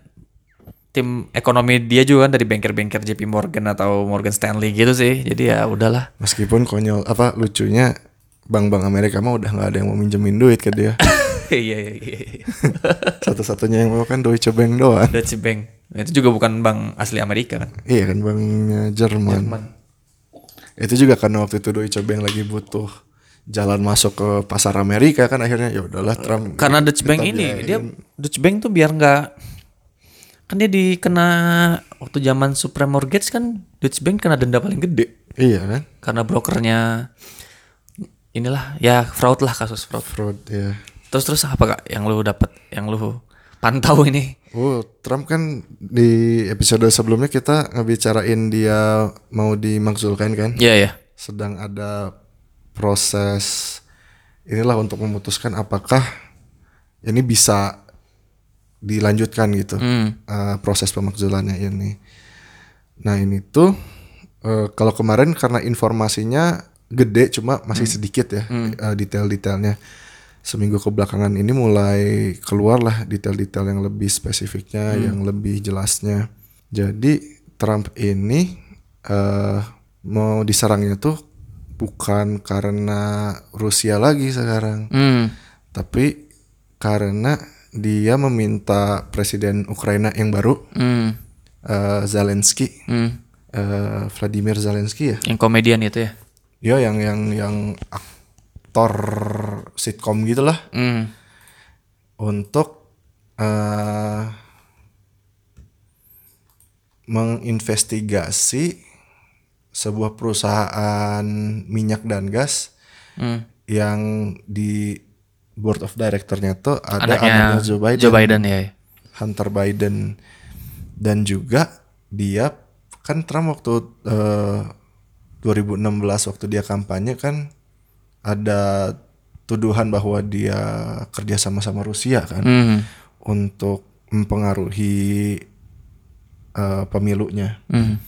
tim ekonomi dia juga kan dari bengker-bengker JP Morgan atau Morgan Stanley gitu sih. Jadi ya udahlah. Meskipun konyol apa lucunya bank-bank Amerika mah udah nggak ada yang mau minjemin duit ke dia. Iya iya iya. Satu-satunya yang mau kan Deutsche Bank doang. Deutsche Bank. Itu juga bukan bank asli Amerika kan. Iya kan banknya Jerman. Jerman. Itu juga karena waktu itu Deutsche Bank lagi butuh jalan masuk ke pasar Amerika kan akhirnya ya udahlah Trump. Karena Deutsche Bank ini biayain. dia Deutsche Bank tuh biar nggak kan dia dikena waktu zaman Supreme Mortgage kan Deutsche Bank kena denda paling gede Iya kan? karena brokernya inilah ya fraud lah kasus fraud. Fraud ya. Terus terus apa kak yang lu dapat yang lu pantau ini? Oh, Trump kan di episode sebelumnya kita ngebicarain dia mau dimakzulkan kan? Iya ya. Sedang ada proses inilah untuk memutuskan apakah ini bisa dilanjutkan gitu Hmm. eh, proses pemakzulannya ini. Nah ini tuh eh, kalau kemarin karena informasinya gede cuma masih sedikit ya eh, detail-detailnya. Seminggu kebelakangan ini mulai keluar lah detail-detail yang lebih spesifiknya, yang lebih jelasnya. Jadi Trump ini eh mau diserangnya tuh bukan karena Rusia lagi sekarang Hmm. tapi karena dia meminta presiden Ukraina yang baru Hmm. eh, Zelensky Hmm. eh, Vladimir Zelensky ya Yang komedian itu ya. Ya yang yang yang aktor sitkom gitulah Hmm. untuk eh, menginvestigasi sebuah perusahaan minyak dan gas Hmm. yang di board of directornya tuh ada Anaknya anaknya Joe Biden, Joe Biden ya. Hunter Biden dan juga dia kan Trump waktu eh, 2016 waktu dia kampanye kan ada tuduhan bahwa dia kerja sama sama Rusia kan Hmm. untuk mempengaruhi eh, pemilunya. Hmm.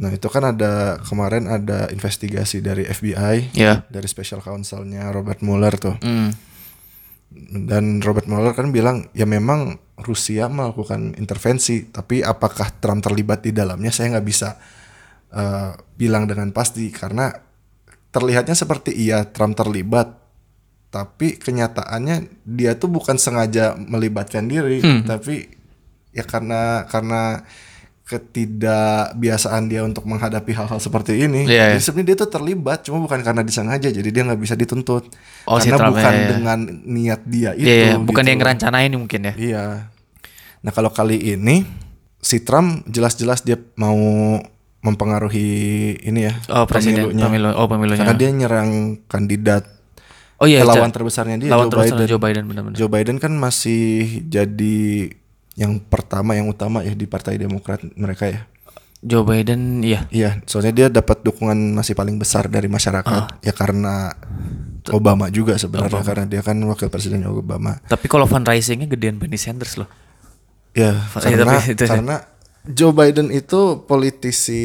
Nah itu kan ada kemarin ada investigasi dari FBI Ya. dari special counselnya Robert Mueller tuh. Hmm. Dan Robert Mueller kan bilang ya memang Rusia melakukan intervensi, tapi apakah Trump terlibat di dalamnya saya nggak bisa eh, bilang dengan pasti karena terlihatnya seperti iya Trump terlibat, tapi kenyataannya dia tuh bukan sengaja melibatkan diri, tapi ya karena karena ketidakbiasaan dia untuk menghadapi hal-hal seperti ini. Iya. Jadi sebenarnya dia tuh terlibat, cuma bukan karena disengaja, jadi dia nggak bisa dituntut. Oh, si karena Trump, bukan iya, iya. dengan niat dia itu. Iya, iya. bukan gitu. dia yang ngerencanain mungkin ya. Iya. Nah kalau kali ini si Trump jelas-jelas dia mau mempengaruhi ini ya Oh, presiden pemilunya. pemilu oh pemilunya. Karena dia nyerang kandidat oh iya, lawan terbesarnya dia lawan Joe terbesar Biden. Joe Biden benar-benar. Joe Biden kan masih jadi yang pertama yang utama ya di Partai Demokrat mereka ya. Joe Biden iya. Iya, soalnya dia dapat dukungan masih paling besar dari masyarakat ya karena Obama juga sebenarnya karena dia kan wakil presiden Obama. Tapi kalau fundraisingnya gedean Bernie Sanders loh. Ya, karena tapi itu- karena Joe Biden itu politisi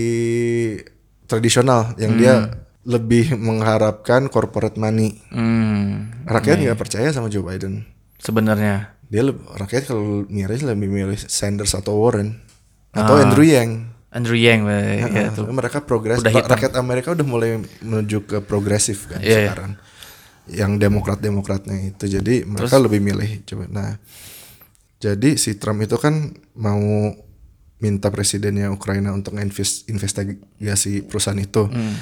tradisional yang dia lebih mengharapkan corporate money. Hmm. Rakyat nggak percaya sama Joe Biden. Sebenarnya. Dia rakyat kalau milih lebih milih Sanders atau Warren atau Andrew Yang. Andrew Yang ya, Nah, tuh. mereka progres. Rakyat Amerika udah mulai menuju ke progresif kan Iya, iya. sekarang. Yang demokrat-demokratnya itu. Jadi mereka lebih milih coba. Nah, jadi si Trump itu kan mau minta presidennya Ukraina untuk invest, investigasi perusahaan itu Hmm.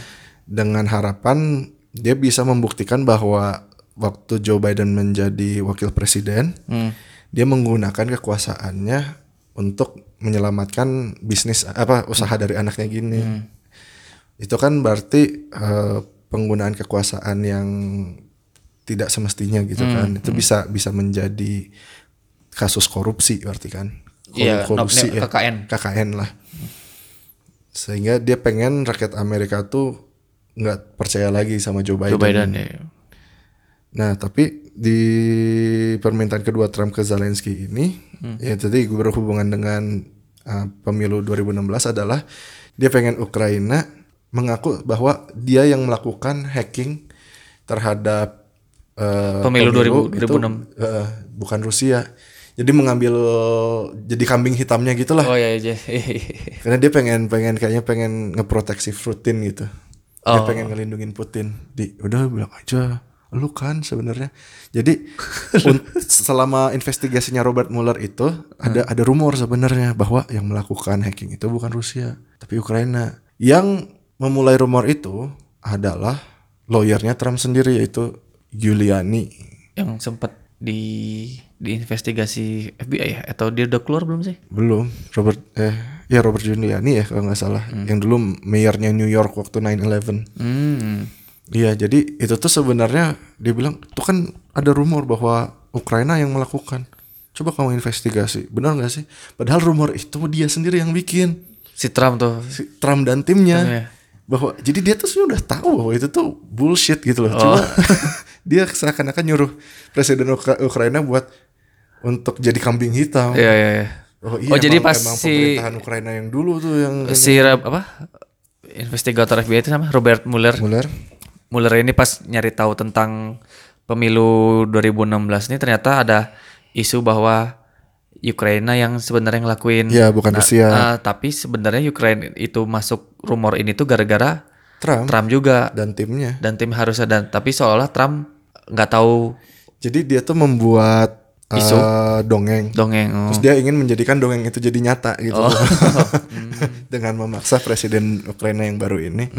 dengan harapan dia bisa membuktikan bahwa waktu Joe Biden menjadi wakil presiden, Hmm. dia menggunakan kekuasaannya untuk menyelamatkan bisnis apa usaha dari anaknya gini. Itu kan berarti eh, penggunaan kekuasaan yang tidak semestinya gitu kan. Itu bisa bisa menjadi kasus korupsi berarti kan. Iya, korupsi ya. KKN. KKN lah. Sehingga dia pengen rakyat Amerika tuh nggak percaya lagi sama Joe Biden. Joe Biden ya. Nah, tapi di permintaan kedua Trump ke Zelensky ini, ya tadi berhubungan dengan uh, pemilu 2016 adalah dia pengen Ukraina mengaku bahwa dia yang melakukan hacking terhadap uh, Pemilu 2000 itu, 2006. uh, bukan Rusia. Jadi mengambil jadi kambing hitamnya gitu lah Oh iya iya. karena dia pengen pengen kayaknya pengen ngeproteksi Putin gitu. Dia Oh. pengen ngelindungin Putin. Di udah bilang aja lu kan sebenarnya. Jadi selama investigasinya Robert Mueller itu ada ada rumor sebenarnya bahwa yang melakukan hacking itu bukan Rusia tapi Ukraina. Yang memulai rumor itu adalah lawyernya Trump sendiri yaitu Giuliani. Yang sempat di diinvestigasi FBI ya atau dia udah keluar belum sih? belum Robert eh ya Robert Giuliani ya kalau nggak salah yang dulu mayornya New York waktu 9/11 Hmm. Iya, jadi itu tuh sebenarnya dia bilang itu kan ada rumor bahwa Ukraina yang melakukan. Coba kamu investigasi, benar nggak sih? Padahal rumor itu dia sendiri yang bikin, Si Trump tuh. si Trump dan timnya. Iya. Bahwa jadi dia tuh sudah tahu bahwa itu tuh bullshit gitu loh. Cuma dia seakan-akan nyuruh presiden Ukra- Ukraina buat untuk jadi kambing hitam. Iya iya iya. Oh, iya, oh jadi emang- pas emang si pemerintahan Ukraina yang dulu tuh yang si apa investigator FBI itu sama Robert Mueller. Mueller. Mueller ini pas nyari tahu tentang pemilu 2016 ini ternyata ada isu bahwa Ukraina yang sebenarnya ngelakuin Iya, bukan Rusia. Ah, tapi sebenarnya Ukraina itu masuk rumor ini tuh gara-gara Trump Trump juga dan timnya. dan tim harusnya dan tapi seolah Trump nggak tahu Jadi dia tuh membuat Isu? eh, dongeng. dongeng oh. Terus dia ingin menjadikan dongeng itu jadi nyata gitu. Dengan memaksa presiden Ukraina yang baru ini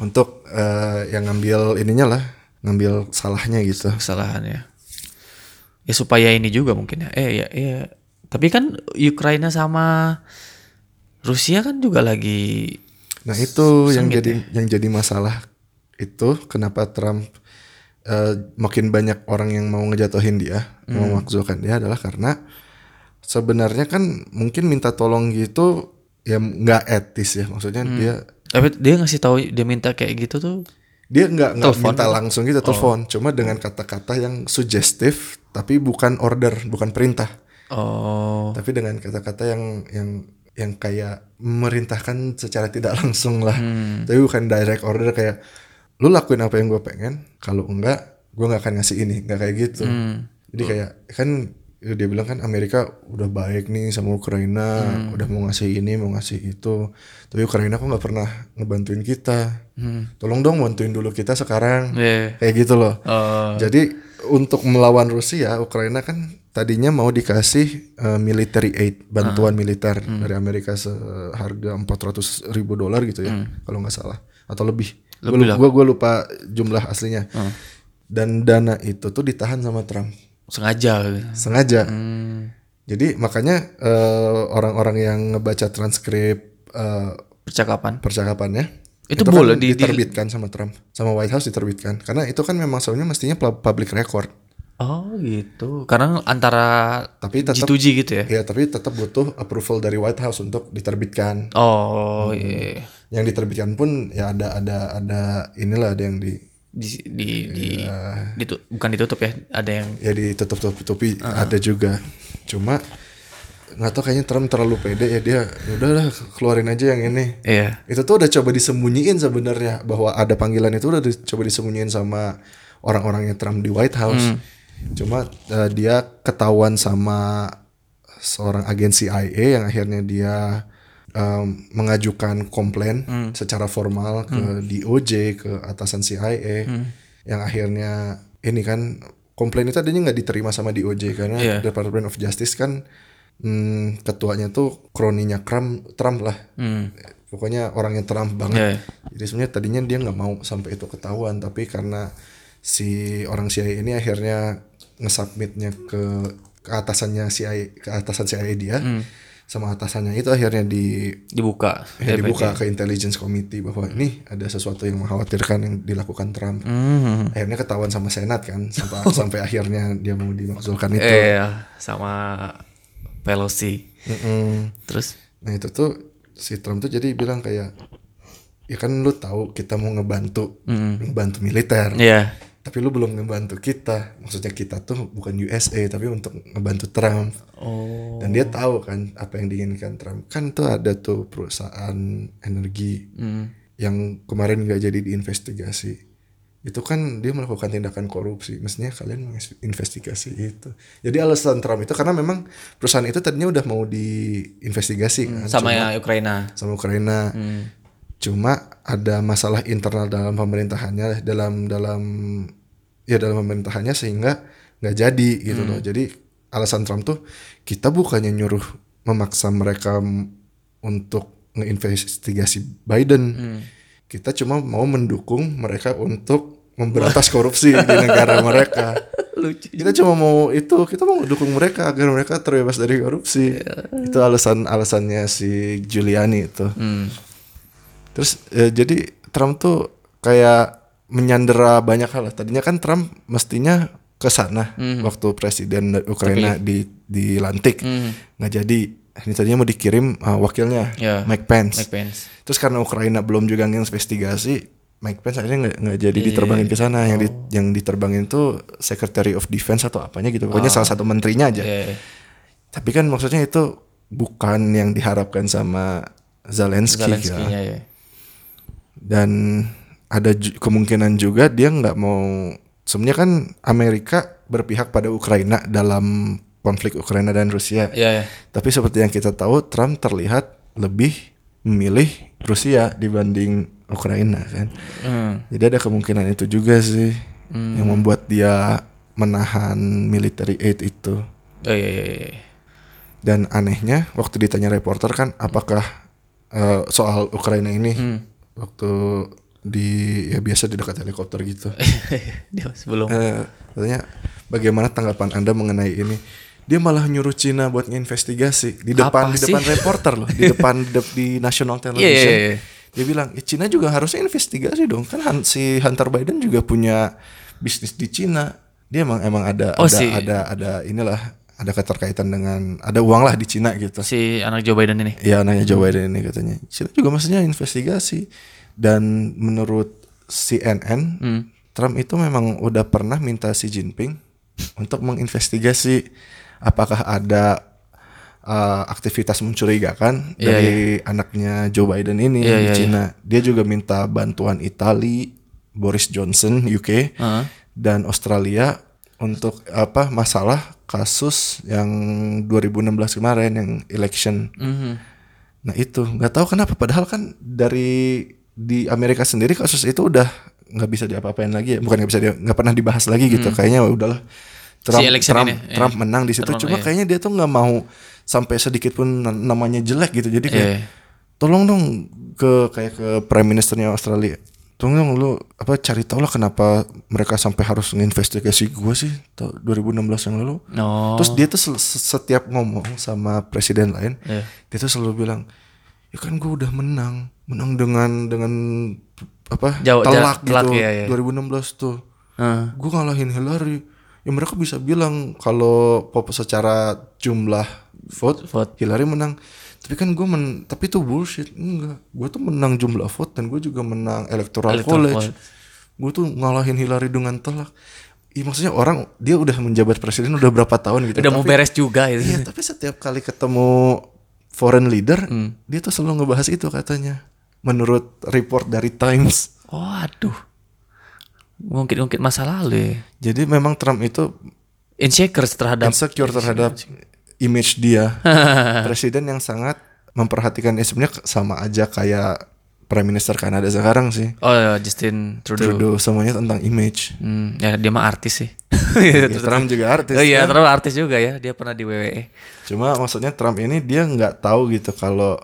untuk eh, yang ngambil ininya lah, ngambil salahnya gitu. kesalahan ya ya supaya ini juga mungkin ya. Eh ya ya. Tapi kan Ukraina sama Rusia kan juga lagi Nah, itu yang jadi yang jadi masalah itu kenapa Trump eh, makin banyak orang yang mau ngejatuhin dia, mau memakzulkan dia adalah karena sebenarnya kan mungkin minta tolong gitu ya nggak etis ya. Maksudnya dia tapi dia ngasih tahu dia minta kayak gitu tuh dia nggak nggak minta langsung gitu telepon. Cuma dengan kata-kata yang sugestif tapi bukan order bukan perintah. Oh. Tapi dengan kata-kata yang yang yang kayak memerintahkan secara tidak langsung lah. Tapi bukan direct order kayak lu lakuin apa yang gue pengen kalau enggak gue nggak akan ngasih ini. Nggak kayak gitu. Jadi kayak kan dia bilang kan Amerika udah baik nih sama Ukraina udah mau ngasih ini mau ngasih itu. Tapi Ukraina kok nggak pernah ngebantuin kita. Tolong dong bantuin dulu kita sekarang. Yeah. kayak gitu loh. Oh. jadi untuk melawan Rusia, Ukraina kan tadinya mau dikasih uh, military aid, bantuan militer dari Amerika seharga 400 ribu dolar gitu ya, kalau nggak salah, atau lebih. Lebih lah. Gue lupa jumlah aslinya. Dan dana itu tuh ditahan sama Trump, sengaja sengaja. Hmm. Jadi makanya uh, orang-orang yang ngebaca transkrip uh, percakapan percakapannya Itu kan boleh di- di- diterbitkan sama Trump, sama White House diterbitkan, karena itu kan memang sebenarnya mestinya pub- public record. oh gitu karena antara Tapi tetap G2G gitu ya Ya, tapi tetap butuh approval dari White House untuk diterbitkan. oh iya Yang diterbitkan pun ya ada ada ada inilah ada yang di di di, di ditu- bukan ditutup ya ada yang ya ditutup-tutupi ada juga. Cuma nggak tahu kayaknya Trump terlalu pede ya dia "Ya udahlah keluarin aja yang ini. iya Itu tuh udah coba disembunyiin sebenarnya bahwa ada panggilan itu udah coba disembunyiin sama orang-orangnya Trump di White House. Cuma eh, dia ketahuan sama seorang agen CIA yang akhirnya dia em, mengajukan komplain secara formal ke DOJ ke atasan CIA yang akhirnya ini kan komplain itu adanya nggak diterima sama DOJ karena Iya. Department of Justice kan hmm, ketuanya tuh kroninya Trump Trump lah hmm. pokoknya orangnya Trump banget. Iya. Jadi sebenarnya tadinya dia nggak mau sampai itu ketahuan, tapi karena si orang CIA ini akhirnya ngesubmitnya ke ke atasannya CIA, ke atasan CIA dia, sama atasannya itu akhirnya di dibuka ya, dibuka ke intelligence committee bahwa ini ada sesuatu yang mengkhawatirkan yang dilakukan Trump. Hmm. Akhirnya ketahuan sama Senat kan, sampai sampai akhirnya dia mau dimakzulkan itu. Iya, sama Pelosi. Mm-mm. Terus Nah itu tuh si Trump tuh jadi bilang kayak ya kan lu tahu kita mau ngebantu ngebantu militer Iya. Tapi lu belum ngebantu kita. Maksudnya kita tuh bukan USA tapi untuk ngebantu Trump. Oh. dan dia tahu kan apa yang diinginkan Trump. Kan tuh ada tuh perusahaan energi Hmm. yang kemarin nggak jadi diinvestigasi. Itu kan dia melakukan tindakan korupsi. Mestinya kalian menginvestigasi itu. Jadi alasan Trump itu karena memang perusahaan itu tadinya udah mau diinvestigasi kan. Sama ya Ukraina. sama Ukraina cuma ada masalah internal dalam pemerintahannya dalam dalam ya dalam pemerintahannya sehingga nggak jadi gitu loh. Jadi alasan Trump tuh kita bukannya nyuruh memaksa mereka untuk ngeinvestigasi Biden. Kita cuma mau mendukung mereka untuk memberantas korupsi di negara mereka. Lucu. kita cuma mau itu kita mau dukung mereka agar mereka terbebas dari korupsi. Itu alasan alasannya si Giuliani itu. Hmm. Terus eh, jadi Trump tuh kayak menyandera banyak hal tadinya kan Trump mestinya ke sana waktu presiden Ukraina di dilantik nggak jadi ini tadinya mau dikirim uh, wakilnya Ya. Mike Pence Mike Pence. terus karena Ukraina belum juga nginvestigasi Mike Pence akhirnya nggak nggak jadi diterbangin ke sana yang di, yang diterbangin tuh Secretary of Defense atau apanya gitu pokoknya salah satu menterinya aja Iya, iya. tapi kan maksudnya itu bukan yang diharapkan sama Zelensky, Zelensky kan. ya, ya. Dan ada ju- kemungkinan juga dia nggak mau sebenarnya kan Amerika berpihak pada Ukraina dalam konflik Ukraina dan Rusia Iya, iya. tapi seperti yang kita tahu Trump terlihat lebih memilih Rusia dibanding Ukraina kan Hmm. jadi ada kemungkinan itu juga sih yang membuat dia menahan military aid itu Oh iya, iya, iya. dan anehnya waktu ditanya reporter kan apakah eh, soal Ukraina ini waktu di ya biasa di dekat helikopter gitu. Dia sebelum eh, katanya bagaimana tanggapan anda mengenai ini? Dia malah nyuruh Cina buat nginvestigasi di depan Apa di depan reporter loh di depan de- di national television. Iya, iya, iya. dia bilang ya Cina juga harusnya investigasi dong kan si Hunter Biden juga punya bisnis di Cina. Dia emang emang ada Oh, ada si- ada ada inilah ada keterkaitan dengan ada uang lah di Cina gitu. Si anak Joe Biden ini. ya anaknya Joe Biden ini katanya. Cina juga maksudnya investigasi. Dan menurut CNN Trump itu memang udah pernah minta Xi Jinping untuk menginvestigasi apakah ada uh, aktivitas mencurigakan Iya, dari anaknya Joe Biden ini Iya, di iya, Cina. Dia juga minta bantuan Itali Boris Johnson UK Heeh. dan Australia untuk apa masalah kasus yang 2016 kemarin yang election Mhm. Nah itu nggak tahu kenapa padahal kan dari di Amerika sendiri kasus itu udah nggak bisa diapa-apain lagi ya bukan nggak bisa nggak pernah dibahas lagi gitu kayaknya udahlah Trump Hmm. election Trump, ini, iya. Trump menang di situ Trump, cuma iya. kayaknya dia tuh nggak mau sampai sedikit pun na- namanya jelek gitu jadi kayak Iya. tolong dong ke kayak ke prime ministernya Australia tolong dong lu apa cari tahu lah kenapa mereka sampai harus nginvestigasi gue sih tahun 2016 yang lalu No. Terus dia tuh setiap ngomong sama presiden lain, Iya. dia tuh selalu bilang, ya kan gue udah menang, menang dengan dengan apa Jauh- telak telak, gitu, iya, iya. 2016 tuh. Heeh. Gue ngalahin Hillary. Ya mereka bisa bilang kalau pop secara jumlah vote, Vote. Hillary menang. Tapi kan gue men, tapi itu bullshit. Enggak, gue tuh menang jumlah vote dan gue juga menang electoral, Electoral college. college. Gue tuh ngalahin Hillary dengan telak. Iya maksudnya orang dia udah menjabat presiden udah berapa tahun gitu. Udah mau tapi- beres juga itu. Iya, tapi setiap kali ketemu foreign leader, Hmm. dia tuh selalu ngebahas itu katanya. Menurut report dari Times. Oh, aduh. Mungkin-mungkin masa lalu ya. Jadi memang Trump itu Insecure terhadap insecure terhadap image dia. Presiden yang sangat memperhatikan ya sebenarnya sama aja kayak Prime Minister Kanada sekarang sih. Oh, ya, Justin Trudeau. Trudeau semuanya tentang image. Hmm, ya dia mah artis sih. Ya, Trump juga artis. oh iya, kan? Trump artis juga ya. Dia pernah di E. WWE. Cuma maksudnya Trump ini dia nggak tahu gitu kalau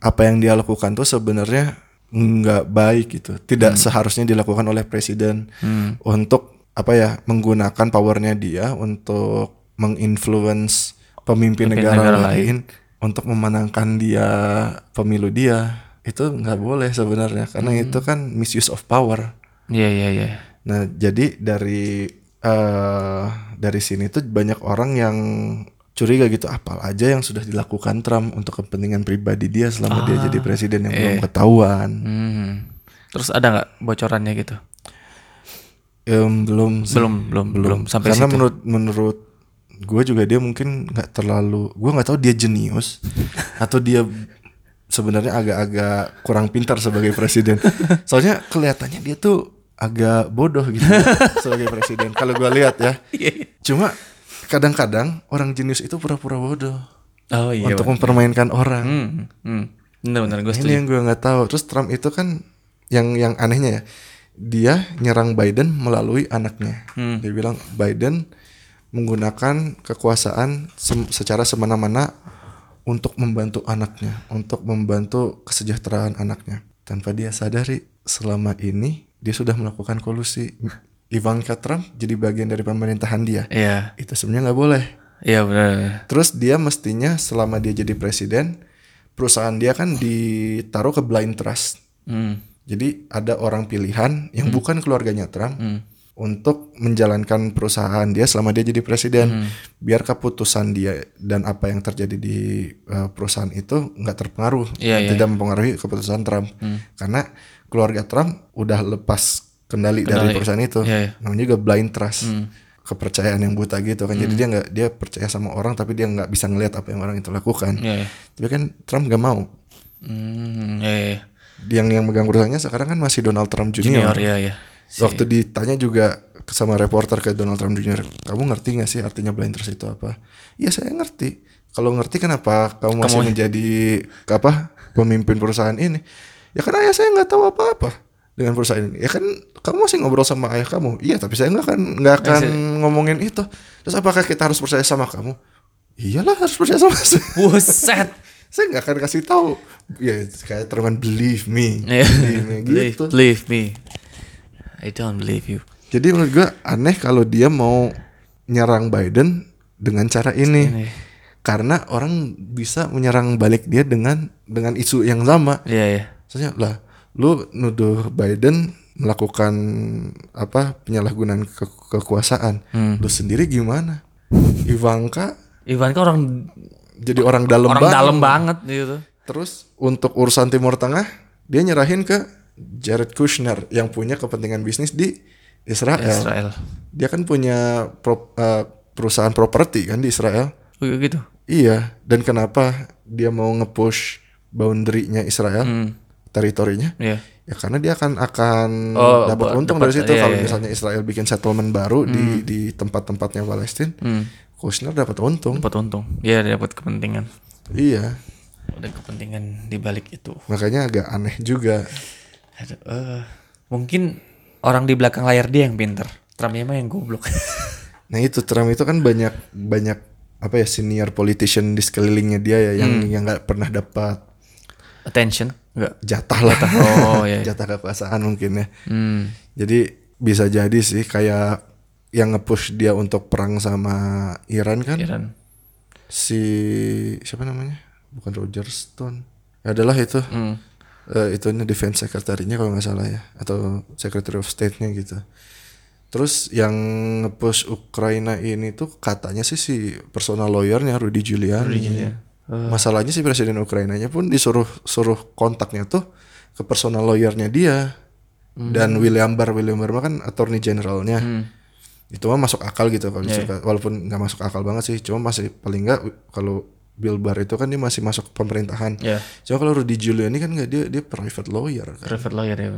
apa yang dia lakukan tuh sebenarnya nggak baik gitu. Tidak seharusnya dilakukan oleh presiden untuk apa ya menggunakan powernya dia untuk menginfluence pemimpin Pemimpin negara, negara lain untuk memenangkan dia pemilu dia. Itu nggak boleh sebenarnya karena itu kan misuse of power. Iya, iya, iya. Nah, jadi dari eh dari sini tuh banyak orang yang curiga gitu apal aja yang sudah dilakukan Trump untuk kepentingan pribadi dia selama dia jadi presiden yang belum ketahuan. Hmm. Terus ada nggak bocorannya gitu? Em, belum sih. Belum, belum, belum sampai Karena situ. menurut menurut gue juga dia mungkin nggak terlalu gue nggak tahu dia jenius atau dia sebenarnya agak-agak kurang pintar sebagai presiden. Soalnya kelihatannya dia tuh agak bodoh gitu sebagai presiden. Kalau gua lihat ya. Cuma kadang-kadang orang jenius itu pura-pura bodoh Oh iya. untuk mempermainkan orang. Hmm, hmm. Bener-bener gue Ini setuju. yang gue nggak tahu. Terus Trump itu kan yang yang anehnya ya, dia nyerang Biden melalui anaknya. Hmm. Dia bilang Biden menggunakan kekuasaan sem- secara semena-mena untuk membantu anaknya, untuk membantu kesejahteraan anaknya. Tanpa dia sadari selama ini dia sudah melakukan kolusi. Ivanka Trump jadi bagian dari pemerintahan dia. Iya. Itu sebenarnya nggak boleh. Iya benar. Terus dia mestinya selama dia jadi presiden, perusahaan dia kan ditaruh ke blind trust. Hmm. Jadi ada orang pilihan yang bukan keluarganya Trump untuk menjalankan perusahaan dia selama dia jadi presiden. Biar keputusan dia dan apa yang terjadi di uh, perusahaan itu nggak terpengaruh, Iya, iya. tidak mempengaruhi keputusan Trump. Karena keluarga Trump udah lepas kendali, dari Kendali. perusahaan itu. Iya, iya. Namanya juga blind trust. Kepercayaan yang buta gitu kan. Jadi dia nggak dia percaya sama orang tapi dia nggak bisa ngelihat apa yang orang itu lakukan. Iya. iya. Tapi kan Trump nggak mau. Hmm, iya, iya. Yang yang megang perusahaannya sekarang kan masih Donald Trump Junior. Junior, iya, iya. Waktu ditanya juga sama reporter ke Donald Trump Junior, kamu ngerti nggak sih artinya blind trust itu apa? Iya saya ngerti. Kalau ngerti kenapa kamu masih menjadi apa pemimpin perusahaan ini? Ya karena ayah saya nggak tahu apa-apa dengan perusahaan ini. Ya kan kamu masih ngobrol sama ayah kamu. Iya tapi saya nggak akan nggak akan ngomongin itu. Terus apakah kita harus percaya sama kamu? Iyalah harus percaya sama saya. Buset. saya nggak akan kasih tahu. Ya kayak teman believe me, Iya. believe me believe, gitu. believe me. I don't believe you. Jadi menurut gue aneh kalau dia mau nyerang Biden dengan cara ini. Ini. Karena orang bisa menyerang balik dia dengan dengan isu yang sama. Iya, iya. Soalnya lah, lu nuduh Biden melakukan apa penyalahgunaan ke- kekuasaan. Hmm. Lu sendiri gimana? Ivanka Ivan kan orang jadi orang dalam orang banget. dalam banget gitu. Terus untuk urusan Timur Tengah, dia nyerahin ke Jared Kushner yang punya kepentingan bisnis di Israel. Israel. Dia kan punya pro- eh, perusahaan properti kan di Israel. Oh, gitu. Iya, dan kenapa dia mau nge-push boundary-nya Israel, Hmm. teritorinya? Iya. Ya karena dia akan akan Oh, dapat untung dapat- dari situ iya, kalau iya. misalnya Israel bikin settlement baru di di tempat-tempatnya Palestina. Hmm. Kushner dapat untung. Dapat untung. Iya, dia dapat kepentingan. Iya, Ada kepentingan di balik itu. makanya agak aneh juga. Aduh, eh, mungkin orang di belakang layar dia yang pinter. Trumpnya mah yang goblok. Nah itu Trump itu kan banyak banyak apa ya senior politician di sekelilingnya dia ya yang Hmm. yang nggak pernah dapat Attention? Enggak. jatah lah, Oh, iya. iya. jatah kekuasaan mungkin ya. Hmm. Jadi bisa jadi sih kayak yang nge-push dia untuk perang sama Iran kan Iran. si siapa namanya? Bukan Roger Stone. Ya adalah itu. Hmm. Eh, itu defense secretary-nya kalau nggak salah ya atau secretary of state-nya gitu. Terus yang nge-push Ukraina ini tuh katanya sih si personal lawyer-nya Rudy Giuliani. Giuliani. Masalahnya si presiden Ukrainanya pun disuruh suruh kontaknya tuh ke personal lawyer-nya dia. Dan William Barr, William Barr mah kan attorney generalnya. Hmm. Itu mah masuk akal gitu kalau disuruh- walaupun nggak masuk akal banget sih, cuma masih paling nggak kalau Bill Barr itu kan dia masih masuk pemerintahan. Ya, Cuma kalau Rudy Giuliani kan nggak dia dia private lawyer kan. private lawyer ya.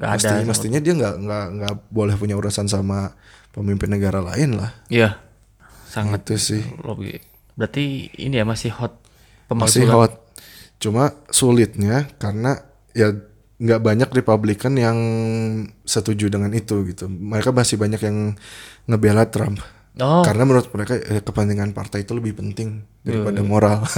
Ada. Mesti, mestinya dia nggak nggak nggak boleh punya urusan sama pemimpin negara lain lah. Iya. Sangat Itu sih lobby. Berarti ini ya masih hot masih hot. Cuma sulitnya karena ya nggak banyak Republikan yang setuju dengan itu gitu. Mereka masih banyak yang ngebela Trump. Oh, Karena menurut mereka eh, kepentingan partai itu lebih penting daripada moral.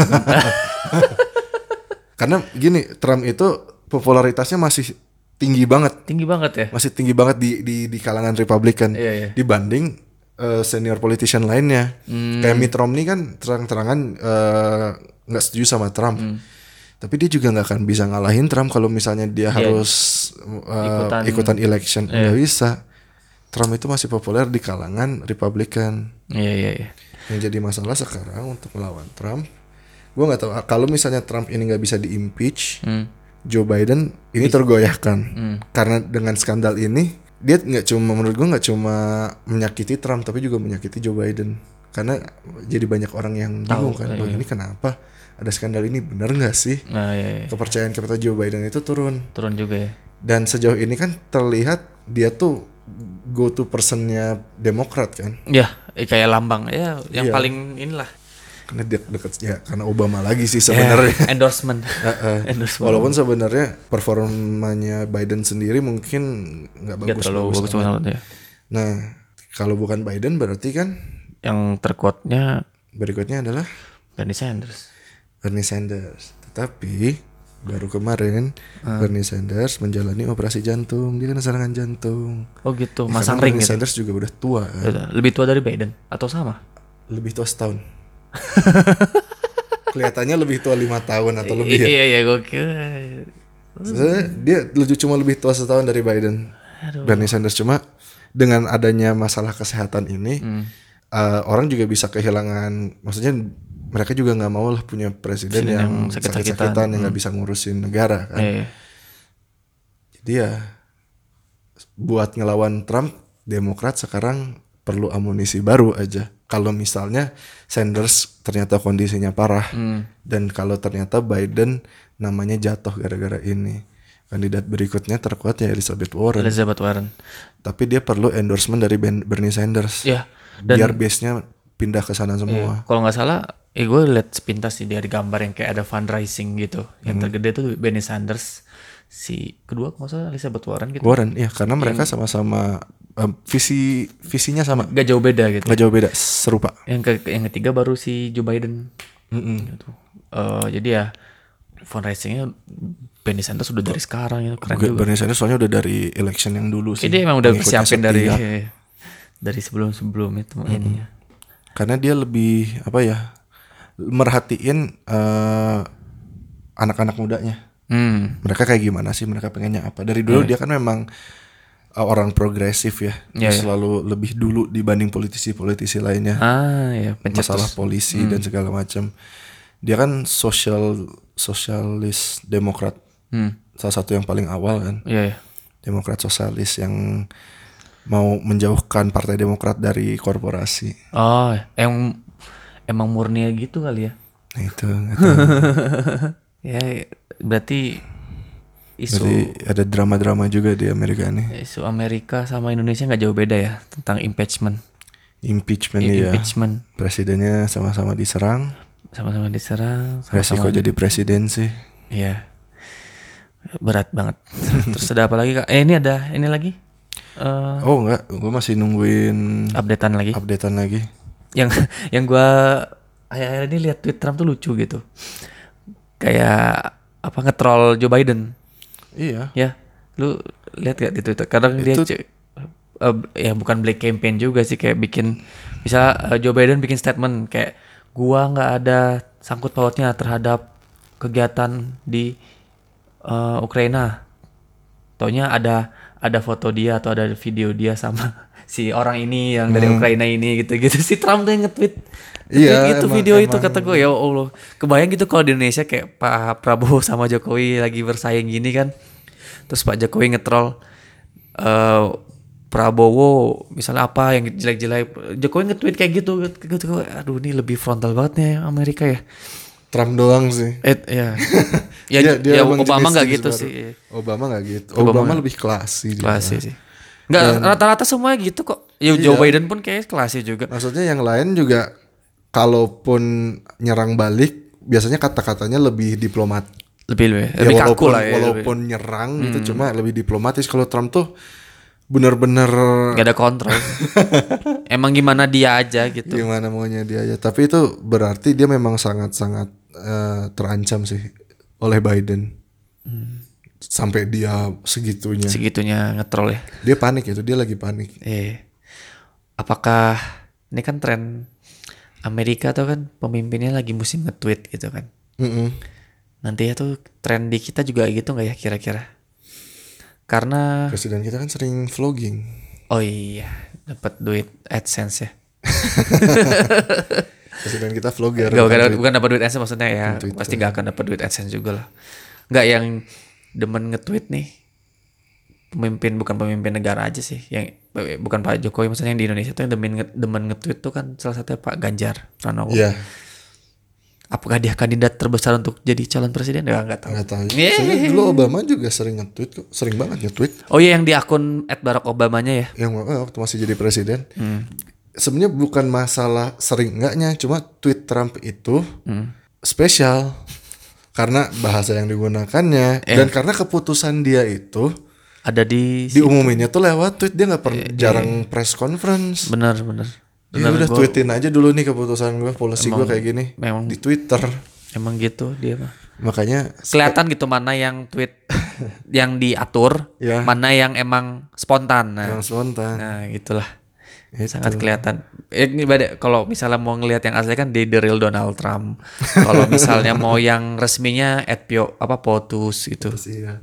Karena gini, Trump itu popularitasnya masih tinggi banget. tinggi banget ya. masih tinggi banget di di di kalangan Republikan Iya, iya. dibanding eh, senior politician lainnya. Hmm. Kayak Mitt Romney kan terang-terangan eh, nggak setuju sama Trump. Hmm. Tapi dia juga nggak akan bisa ngalahin Trump kalau misalnya dia harus eh, Ikutan. ikutan, election. Iya. Nggak bisa. Trump itu masih populer di kalangan Republikan. Iya, iya, iya. Yang jadi masalah sekarang untuk melawan Trump, gue nggak tahu kalau misalnya Trump ini nggak bisa di impeach, Hmm. Joe Biden ini tergoyahkan Hmm. karena dengan skandal ini dia nggak cuma menurut gue nggak cuma menyakiti Trump tapi juga menyakiti Joe Biden karena jadi banyak orang yang bingung kan "Loh, ini kenapa ada skandal ini benar nggak sih Nah, iya, iya. kepercayaan kepada Joe Biden itu turun Turun juga ya. Dan sejauh ini kan terlihat dia tuh go to personnya Demokrat kan. Ya, eh, kayak lambang ya yang Iya. paling inilah. Karena dia deket ya karena Obama lagi sih sebenarnya. Ya, endorsement. Endorsement. Walaupun sebenarnya performanya Biden sendiri mungkin nggak bagus terlalu bagus amat. banget ya. Nah, kalau bukan Biden berarti kan Yang terkuatnya berikutnya adalah Bernie Sanders. Bernie Sanders. Tetapi baru kemarin Ah. Bernie Sanders menjalani operasi jantung. Dia kena serangan jantung. Oh gitu, Ya, masang ring Bernie gitu. Sanders juga udah tua kan. Lebih tua dari Biden atau sama? Lebih tua setahun. Kelihatannya lebih tua lima tahun atau lebih ya. Iya iya gue kira. Sebenarnya dia lebih cuma lebih tua setahun dari Biden. Bernie Sanders cuma dengan adanya masalah kesehatan ini Hmm. eh, orang juga bisa kehilangan maksudnya mereka juga nggak mau lah punya presiden yang yang sakit-sakitan. Hmm. yang nggak bisa ngurusin negara kan. Iya. Jadi ya buat ngelawan Trump Demokrat sekarang perlu amunisi baru aja. Kalau misalnya Sanders ternyata kondisinya parah Hmm. dan kalau ternyata Biden namanya jatuh gara-gara ini. Kandidat berikutnya terkuat ya Elizabeth Warren. Elizabeth Warren. Tapi dia perlu endorsement dari Bernie Sanders. Iya. Dan Biar base-nya pindah ke sana semua. kalau nggak salah, eh gue liat sepintas sih dari gambar yang kayak ada fundraising gitu. Yang Hmm. tergede tuh Bernie Sanders, si kedua nggak salah Elizabeth Warren gitu. Warren, ya karena mereka sama-sama eh, visi visinya sama, Gak jauh beda gitu. nggak jauh beda, serupa. Yang ke yang ketiga baru si Joe Biden. Mm-mm. Gitu. Eh, jadi ya fundraisingnya Bernie Sanders udah dari sekarang ya keren Gue- juga. Bernie Sanders soalnya udah dari election yang dulu sih. Dia emang udah persiapin dari dari sebelum-sebelum itu ininya. karena dia lebih apa ya merhatiin eh, anak-anak mudanya. Hmm. Mereka kayak gimana sih? Mereka pengennya apa? Dari dulu dia kan memang eh, orang progresif ya. Dia Iya, iya. selalu lebih dulu dibanding politisi-politisi lainnya. Ah ya pencetus. Masalah polisi dan segala macam. Dia kan sosial sosialis demokrat. Hmm. Salah satu yang paling awal kan. Iya ya. Demokrat sosialis yang mau menjauhkan Partai Demokrat dari korporasi. Oh, yang emang murni gitu kali ya. Nah itu. Ya berarti isu Jadi ada drama-drama juga di Amerika nih. isu Amerika sama Indonesia nggak jauh beda ya tentang impeachment. Impeachment I- ya. Impeachment Presidennya sama-sama diserang. sama-sama diserang. Resiko sama-sama jadi presiden sih. Iya. Berat banget. Terus ada apa lagi kak? Eh ini ada ini lagi. Eh Oh enggak, gue masih nungguin updatean lagi. updatean lagi. Yang yang gua akhir-akhir ini lihat tweet Trump tuh lucu gitu. Kayak apa ngetrol Joe Biden. Iya. Ya, lu lihat gak di Twitter? Kadang dia Itu- ce- eh, ya bukan black campaign juga sih kayak bikin bisa eh, Joe Biden bikin statement kayak gua nggak ada sangkut pautnya terhadap kegiatan di eh, Ukraina. Taunya ada ada foto dia atau ada video dia sama si orang ini yang dari Ukraina ini gitu-gitu. Si Trump tuh yang nge-tweet. Hmm. Iya, Nge-tweet itu emang- video itu emang- kata gue ya Allah. Kebayang gitu kalau di Indonesia kayak Pak Prabowo sama Jokowi lagi bersaing gini kan. Terus Pak Jokowi ngetrol eh Prabowo misalnya apa yang jelek-jelek. Jokowi nge-tweet kayak gitu gitu aduh ini lebih frontal banget nih Amerika ya. Trump doang sih. eh ya ya, Dia- dia ya emang Obama nggak gitu baru. sih. Obama nggak gitu. Obama Obama, lebih klasi dia. klasi sih nggak rata-rata semua gitu kok ya Joe Iya. Biden pun kayak klasi juga Maksudnya yang lain juga kalaupun nyerang balik biasanya kata-katanya lebih diplomat. lebih lebih, Ya, lebih kaku walaupun lah ya lebih- Hmm. walaupun nyerang gitu cuma lebih diplomatis kalau Trump tuh bener-bener nggak ada kontrol emang gimana dia aja gitu gimana maunya dia aja. Tapi itu berarti dia memang sangat-sangat eh, terancam sih oleh Biden. Sampai dia segitunya. segitunya ngetrol ya Dia panik itu, dia lagi panik. eh apakah ini kan tren Amerika tuh kan pemimpinnya lagi musim nge-tweet gitu kan Mm-mm. nanti ya tuh tren di kita juga gitu nggak ya kira-kira karena Presiden kita kan sering vlogging. oh iya dapat duit AdSense ya Presiden kita vlogger. Gak, bukan, bukan bukan dapat duit AdSense maksudnya ya Twitter. pasti gak akan dapat duit AdSense juga lah nggak yang demen nge-tweet nih pemimpin bukan pemimpin negara aja sih yang bukan Pak Jokowi maksudnya yang di Indonesia tuh yang demen demen nge-tweet tuh kan salah satunya Pak Ganjar Pranowo Iya. apakah dia kandidat terbesar untuk jadi calon presiden? Ya nggak tahu. nggak tahu Yeah. Dulu Obama juga sering nge-tweet kok sering banget nge-tweet Oh iya yang di akun Barack Obamanya ya. yang eh, waktu masih jadi presiden sebenarnya bukan masalah sering enggaknya cuma tweet Trump itu spesial karena bahasa yang digunakannya dan karena keputusan dia itu Ada di diumuminnya tuh lewat tweet dia nggak pernah jarang press conference benar benar. dia udah tweetin aja dulu nih keputusan gue policy gue kayak gini memang- di Twitter Emang gitu dia mah. makanya Kelihatan gitu mana yang tweet yang diatur, Ya. mana yang emang spontan. Nah, yang spontan nah gitulah. Itu. Sangat kelihatan. Eh, Ini beda kalau misalnya mau ngelihat yang asli kan di The Real Donald Trump. kalau misalnya mau yang resminya at Pio, apa POTUS gitu. sih ya.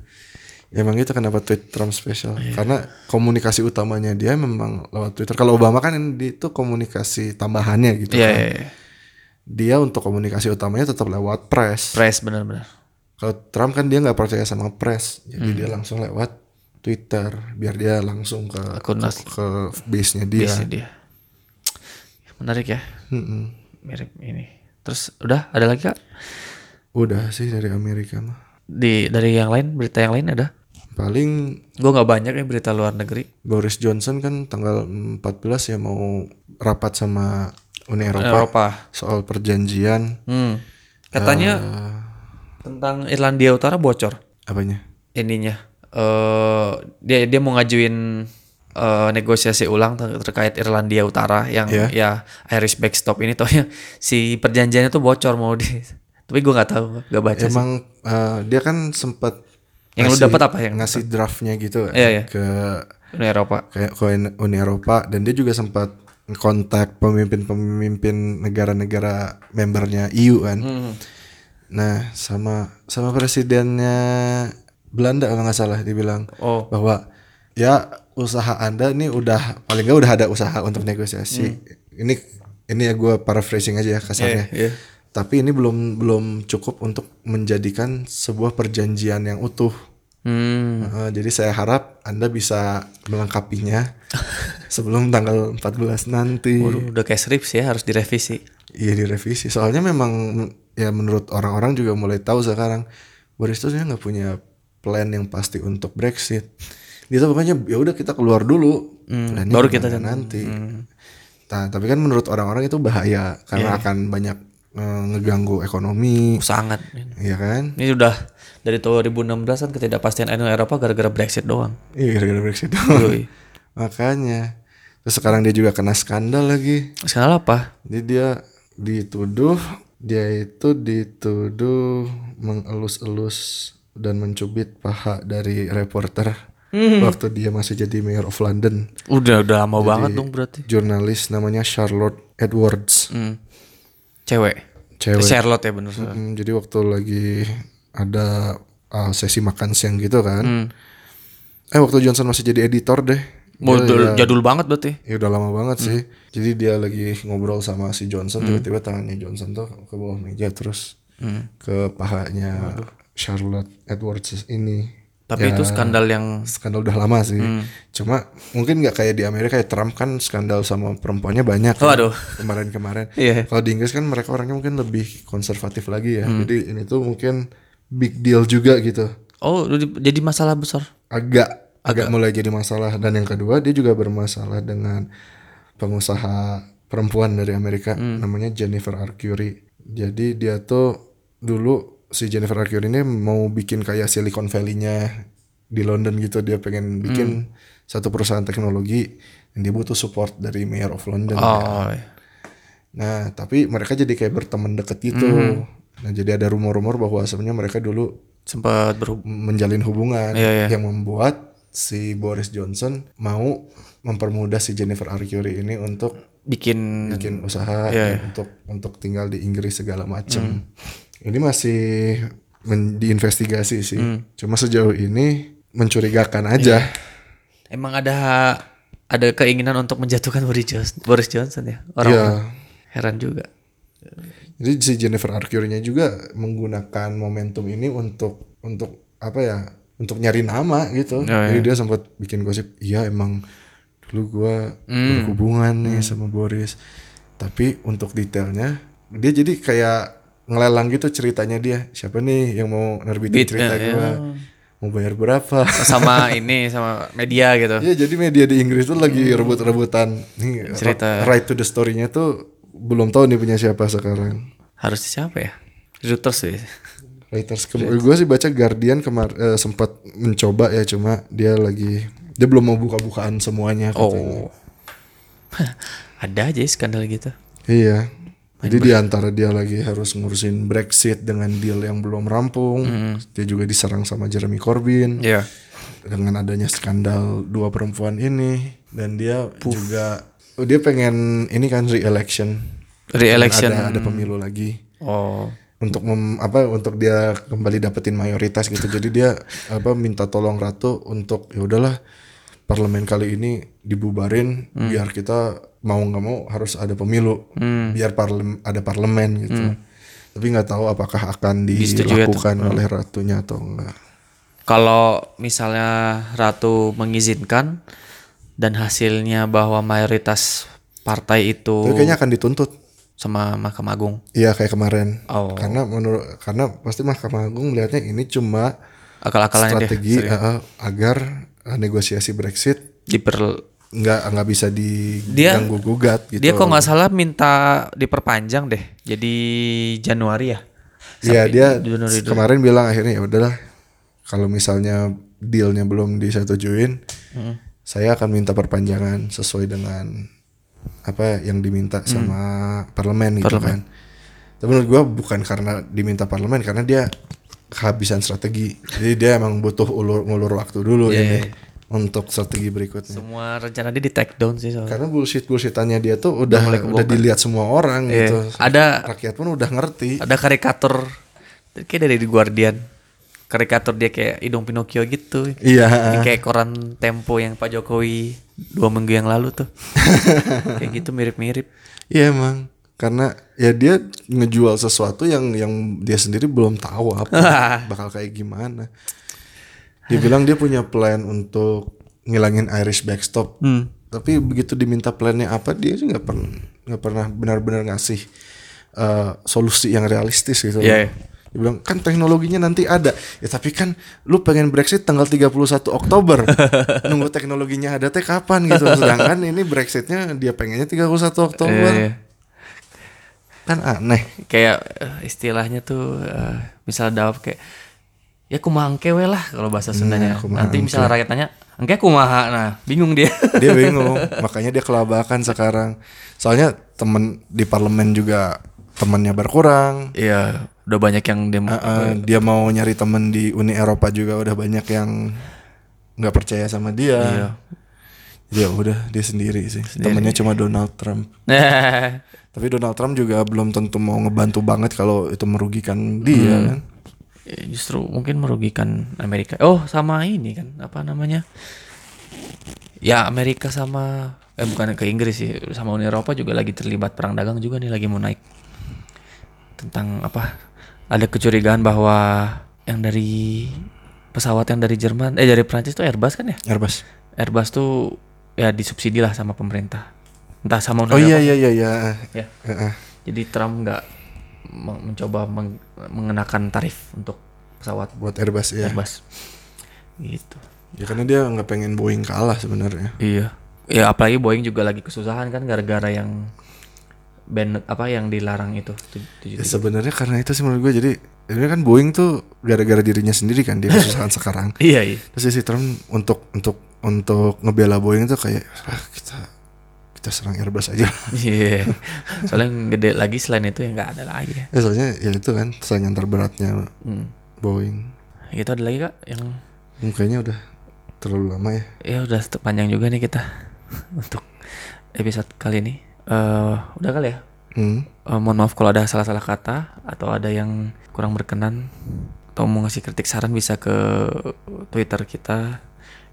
Ya, Emang itu kenapa tweet Trump spesial? Iya. Karena komunikasi utamanya dia memang lewat Twitter. Kalau Obama kan itu komunikasi tambahannya gitu Iya, kan. iya, iya. Dia untuk komunikasi utamanya tetap lewat press. Press benar-benar. Kalau Trump kan dia nggak percaya sama press, jadi Hmm. dia langsung lewat Twitter biar dia langsung ke Akun ke, ke base-nya dia. Biasanya dia. Menarik ya. Mm-mm. Mirip ini. Terus udah ada lagi Kak? Udah sih dari Amerika mah. Di dari yang lain, berita yang lain ada? Paling Gue nggak banyak ya berita luar negeri. Boris Johnson kan tanggal 14 ya mau rapat sama Uni Eropa, Eropa. soal perjanjian Hmm. Katanya Eh. tentang Irlandia Utara bocor apanya? ininya. Eh dia dia mau ngajuin eh, negosiasi ulang ter- terkait Irlandia Utara yang Iya. ya Irish backstop ini taunya si perjanjiannya tuh bocor mau di tapi gue nggak tahu nggak baca sih. Emang eh, dia kan sempat Yang lu ngasih- dapat apa yang ngasih draftnya gitu Iya, iya. ke Uni Eropa kayak ke Uni Eropa dan dia juga sempat kontak pemimpin-pemimpin negara-negara membernya EU kan. Hmm. Nah, sama sama presidennya Belanda kalau nggak salah dibilang Oh. bahwa ya usaha Anda nih udah paling nggak udah ada usaha untuk negosiasi. Ini ini ya gue paraphrasing aja ya kasarnya. Hmm. Iya, iya. Tapi ini belum belum cukup untuk menjadikan sebuah perjanjian yang utuh. Hmm. Uh, jadi saya harap Anda bisa melengkapinya sebelum tanggal 14 nanti. Waduh, udah kayak skripsi ya harus direvisi. Iya direvisi. Soalnya memang ya menurut orang-orang juga mulai tahu sekarang Boris sebenarnya nggak punya plan yang pasti untuk Brexit. Dia pokoknya ya udah kita keluar dulu. Plannya baru kita nanti. Nah, tapi kan menurut orang-orang itu bahaya karena Iya. akan banyak eh, ngeganggu ekonomi, Sangat. Iya kan? Ini udah dari 2016 kan ketidakpastian Uni Eropa gara-gara Brexit doang. Iya gara-gara Brexit. Yoi. Makanya. Terus sekarang dia juga kena skandal lagi. Skandal apa? Jadi dia dituduh dia itu dituduh mengelus-elus dan mencubit paha dari reporter waktu dia masih jadi mayor of London. Udah udah lama banget dong berarti. Jurnalis namanya Charlotte Edwards. Hmm. Cewek. Cewek. Charlotte ya bener. Hmm. Mm, jadi waktu lagi ada uh, sesi makan siang gitu kan. Eh waktu Johnson masih jadi editor deh. Dia jadul, ya- jadul banget berarti. Ya udah lama banget sih. Jadi dia lagi ngobrol sama si Johnson, tiba-tiba tangannya Johnson tuh ke bawah meja terus ke pahanya Charlotte Edwards ini. Tapi Ya, itu skandal yang skandal udah lama sih. Cuma mungkin nggak kayak di Amerika ya Trump kan skandal sama perempuannya banyak. kan, Waduh. Kemarin-kemarin. Iya. Kalau di Inggris kan mereka orangnya mungkin lebih konservatif lagi ya. Jadi ini tuh mungkin big deal juga gitu. Oh, jadi masalah besar. agak agak mulai jadi masalah dan yang kedua dia juga bermasalah dengan pengusaha perempuan dari Amerika namanya Jennifer Arcuri. Jadi dia tuh dulu si Jennifer Arcuri ini mau bikin kayak Silicon Valley-nya di London gitu dia pengen bikin satu perusahaan teknologi dan dia butuh support dari Mayor of London. Oh. iya. Nah, tapi mereka jadi kayak berteman deket gitu. Nah, jadi ada rumor-rumor bahwa sebenarnya mereka dulu Sempat menjalin hubungan Iya, iya. yang membuat si Boris Johnson mau mempermudah si Jennifer Arcuri ini untuk bikin bikin usaha Iya, dan untuk untuk tinggal di Inggris segala macem. Ini masih men- diinvestigasi sih. Cuma sejauh ini mencurigakan aja. emang ada ada keinginan untuk menjatuhkan Boris Johnson, Boris Johnson ya. Orang Iya. heran juga. Jadi si Jennifer Arcuri-nya juga menggunakan momentum ini untuk untuk apa ya? Untuk nyari nama gitu. Oh, Jadi dia sempat bikin gosip, iya emang dulu gua berhubungan nih sama Boris. Tapi untuk detailnya dia jadi kayak ngelelang gitu ceritanya dia. Siapa nih yang mau nerbitin cerita ya, gua? ya. Mau bayar berapa? sama ini sama media gitu. Iya jadi media di Inggris tuh lagi rebut-rebutan nih Cerita. right to the story-nya tuh belum tahu nih punya siapa sekarang. Harus siapa ya? Reuters sih. Reuters gue sih baca Guardian kemar eh, sempat mencoba ya cuma dia lagi dia belum mau buka-bukaan semuanya katanya. Oh. Ada aja ya skandal gitu. Iya. Jadi di antara dia lagi harus ngurusin Brexit dengan deal yang belum rampung, dia juga diserang sama Jeremy Corbyn Iya. dengan adanya skandal dua perempuan ini dan dia juga oh, dia pengen ini kan re-election. Re-election. Ada, ada pemilu lagi Oh. untuk mem, apa untuk dia kembali dapetin mayoritas gitu. Jadi dia apa minta tolong Ratu untuk ya udahlah parlemen kali ini dibubarin biar kita mau nggak mau harus ada pemilu biar parlem ada parlemen gitu. Tapi nggak tahu apakah akan dilakukan oleh ratunya atau enggak. Kalau misalnya Ratu mengizinkan dan hasilnya bahwa mayoritas partai itu Tapi kayaknya akan dituntut. sama Mahkamah Agung. Iya kayak kemarin. Oh. Karena menurut karena pasti Mahkamah Agung melihatnya ini cuma Akal-akalannya dia strategi uh, agar uh, negosiasi Brexit diper nggak nggak bisa Dia- diganggu gugat gitu. Dia kok nggak salah minta diperpanjang deh. Jadi Januari ya. Iya dia Januari dulu. kemarin bilang akhirnya ya udahlah kalau misalnya dealnya belum disetujuin, saya akan minta perpanjangan sesuai dengan apa yang diminta sama parlemen gitu kan. Tapi menurut gua bukan karena diminta parlemen karena dia kehabisan strategi. Jadi dia emang butuh ulur ngulur waktu dulu Iya, ini iya. untuk strategi berikutnya. Semua rencana dia di take down sih soalnya. Karena bullshit bullshitannya dia tuh udah udah dilihat semua orang Iya. gitu. Ada Rakyat pun udah ngerti. ada karikatur kayak dari The Guardian. Karikatur dia kayak hidung Pinocchio gitu. Iya. Yang kayak koran Tempo yang Pak Jokowi dua minggu yang lalu tuh. kayak gitu mirip-mirip. Iya emang karena ya dia ngejual sesuatu yang yang dia sendiri belum tahu apa bakal kayak gimana. Dia bilang dia punya plan untuk ngilangin Irish backstop. Tapi begitu diminta plannya apa dia sih nggak pernah nggak pernah benar-benar ngasih uh, solusi yang realistis gitu. Iya, iya. Dia bilang kan teknologinya nanti ada. Ya tapi kan lu pengen Brexit tanggal 31 Oktober. Nunggu teknologinya ada teh kapan gitu. Sedangkan ini Brexitnya dia pengennya 31 Oktober. Iya. Kan aneh. Kayak eh, istilahnya tuh eh, misal dawab kayak ya kumaha engke we lah kalau bahasa Sundanya. kumaha Nanti misalnya rakyat tanya, engke kumaha. Nah, bingung dia. Dia bingung. Makanya dia kelabakan sekarang. Soalnya temen di parlemen juga temennya berkurang. Iya, udah banyak yang demo. Uh, uh, dia mau nyari temen di Uni Eropa juga udah banyak yang nggak percaya sama dia. Iya. Ya udah dia sendiri sih. Temennya cuma Donald Trump. Tapi Donald Trump juga belum tentu mau ngebantu banget kalau itu merugikan dia Hmm. kan. Ya, justru mungkin merugikan Amerika. Oh, sama ini kan apa namanya? Ya Amerika sama eh bukan ke Inggris sih, sama Uni Eropa juga lagi terlibat perang dagang juga nih lagi mau naik. Tentang apa? Ada kecurigaan bahwa yang dari pesawat yang dari Jerman eh dari Prancis tuh Airbus kan ya? Airbus. Airbus tuh ya disubsidi lah sama pemerintah. Entah sama Oh iya Eropa. iya iya iya. Ya. Jadi Trump nggak men- mencoba meng- mengenakan tarif untuk pesawat Buat Airbus ya. Airbus. Gitu. Ya karena dia nggak pengen Boeing kalah sebenarnya. Iya. Ya apalagi Boeing juga lagi kesusahan kan gara-gara yang ban apa yang dilarang itu. Ya sebenarnya karena itu sih menurut gue jadi ini kan Boeing tuh gara-gara dirinya sendiri kan dia kesusahan sekarang. Iya iya. Terus si Trump untuk untuk untuk ngebela Boeing tuh kayak ah, kita kita serang Airbus aja. Iya. Soalnya yang gede lagi selain itu ya nggak ada lagi ya. ya soalnya ya itu kan saingan terberatnya Hmm. Boeing. Gitu ada lagi kak yang Kayaknya udah terlalu lama ya. ya udah panjang juga nih kita untuk episode kali ini. Eh udah kali ya. Hmm. Eh, mohon maaf kalau ada salah-salah kata atau ada yang kurang berkenan atau mau ngasih kritik saran bisa ke Twitter kita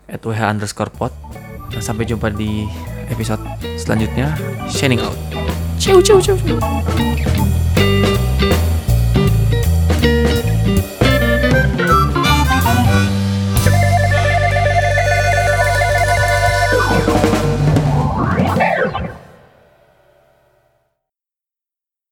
at wh underscore pod. Nah, sampai jumpa di episode selanjutnya. Shining out. Ciao ciao ciao. ciao.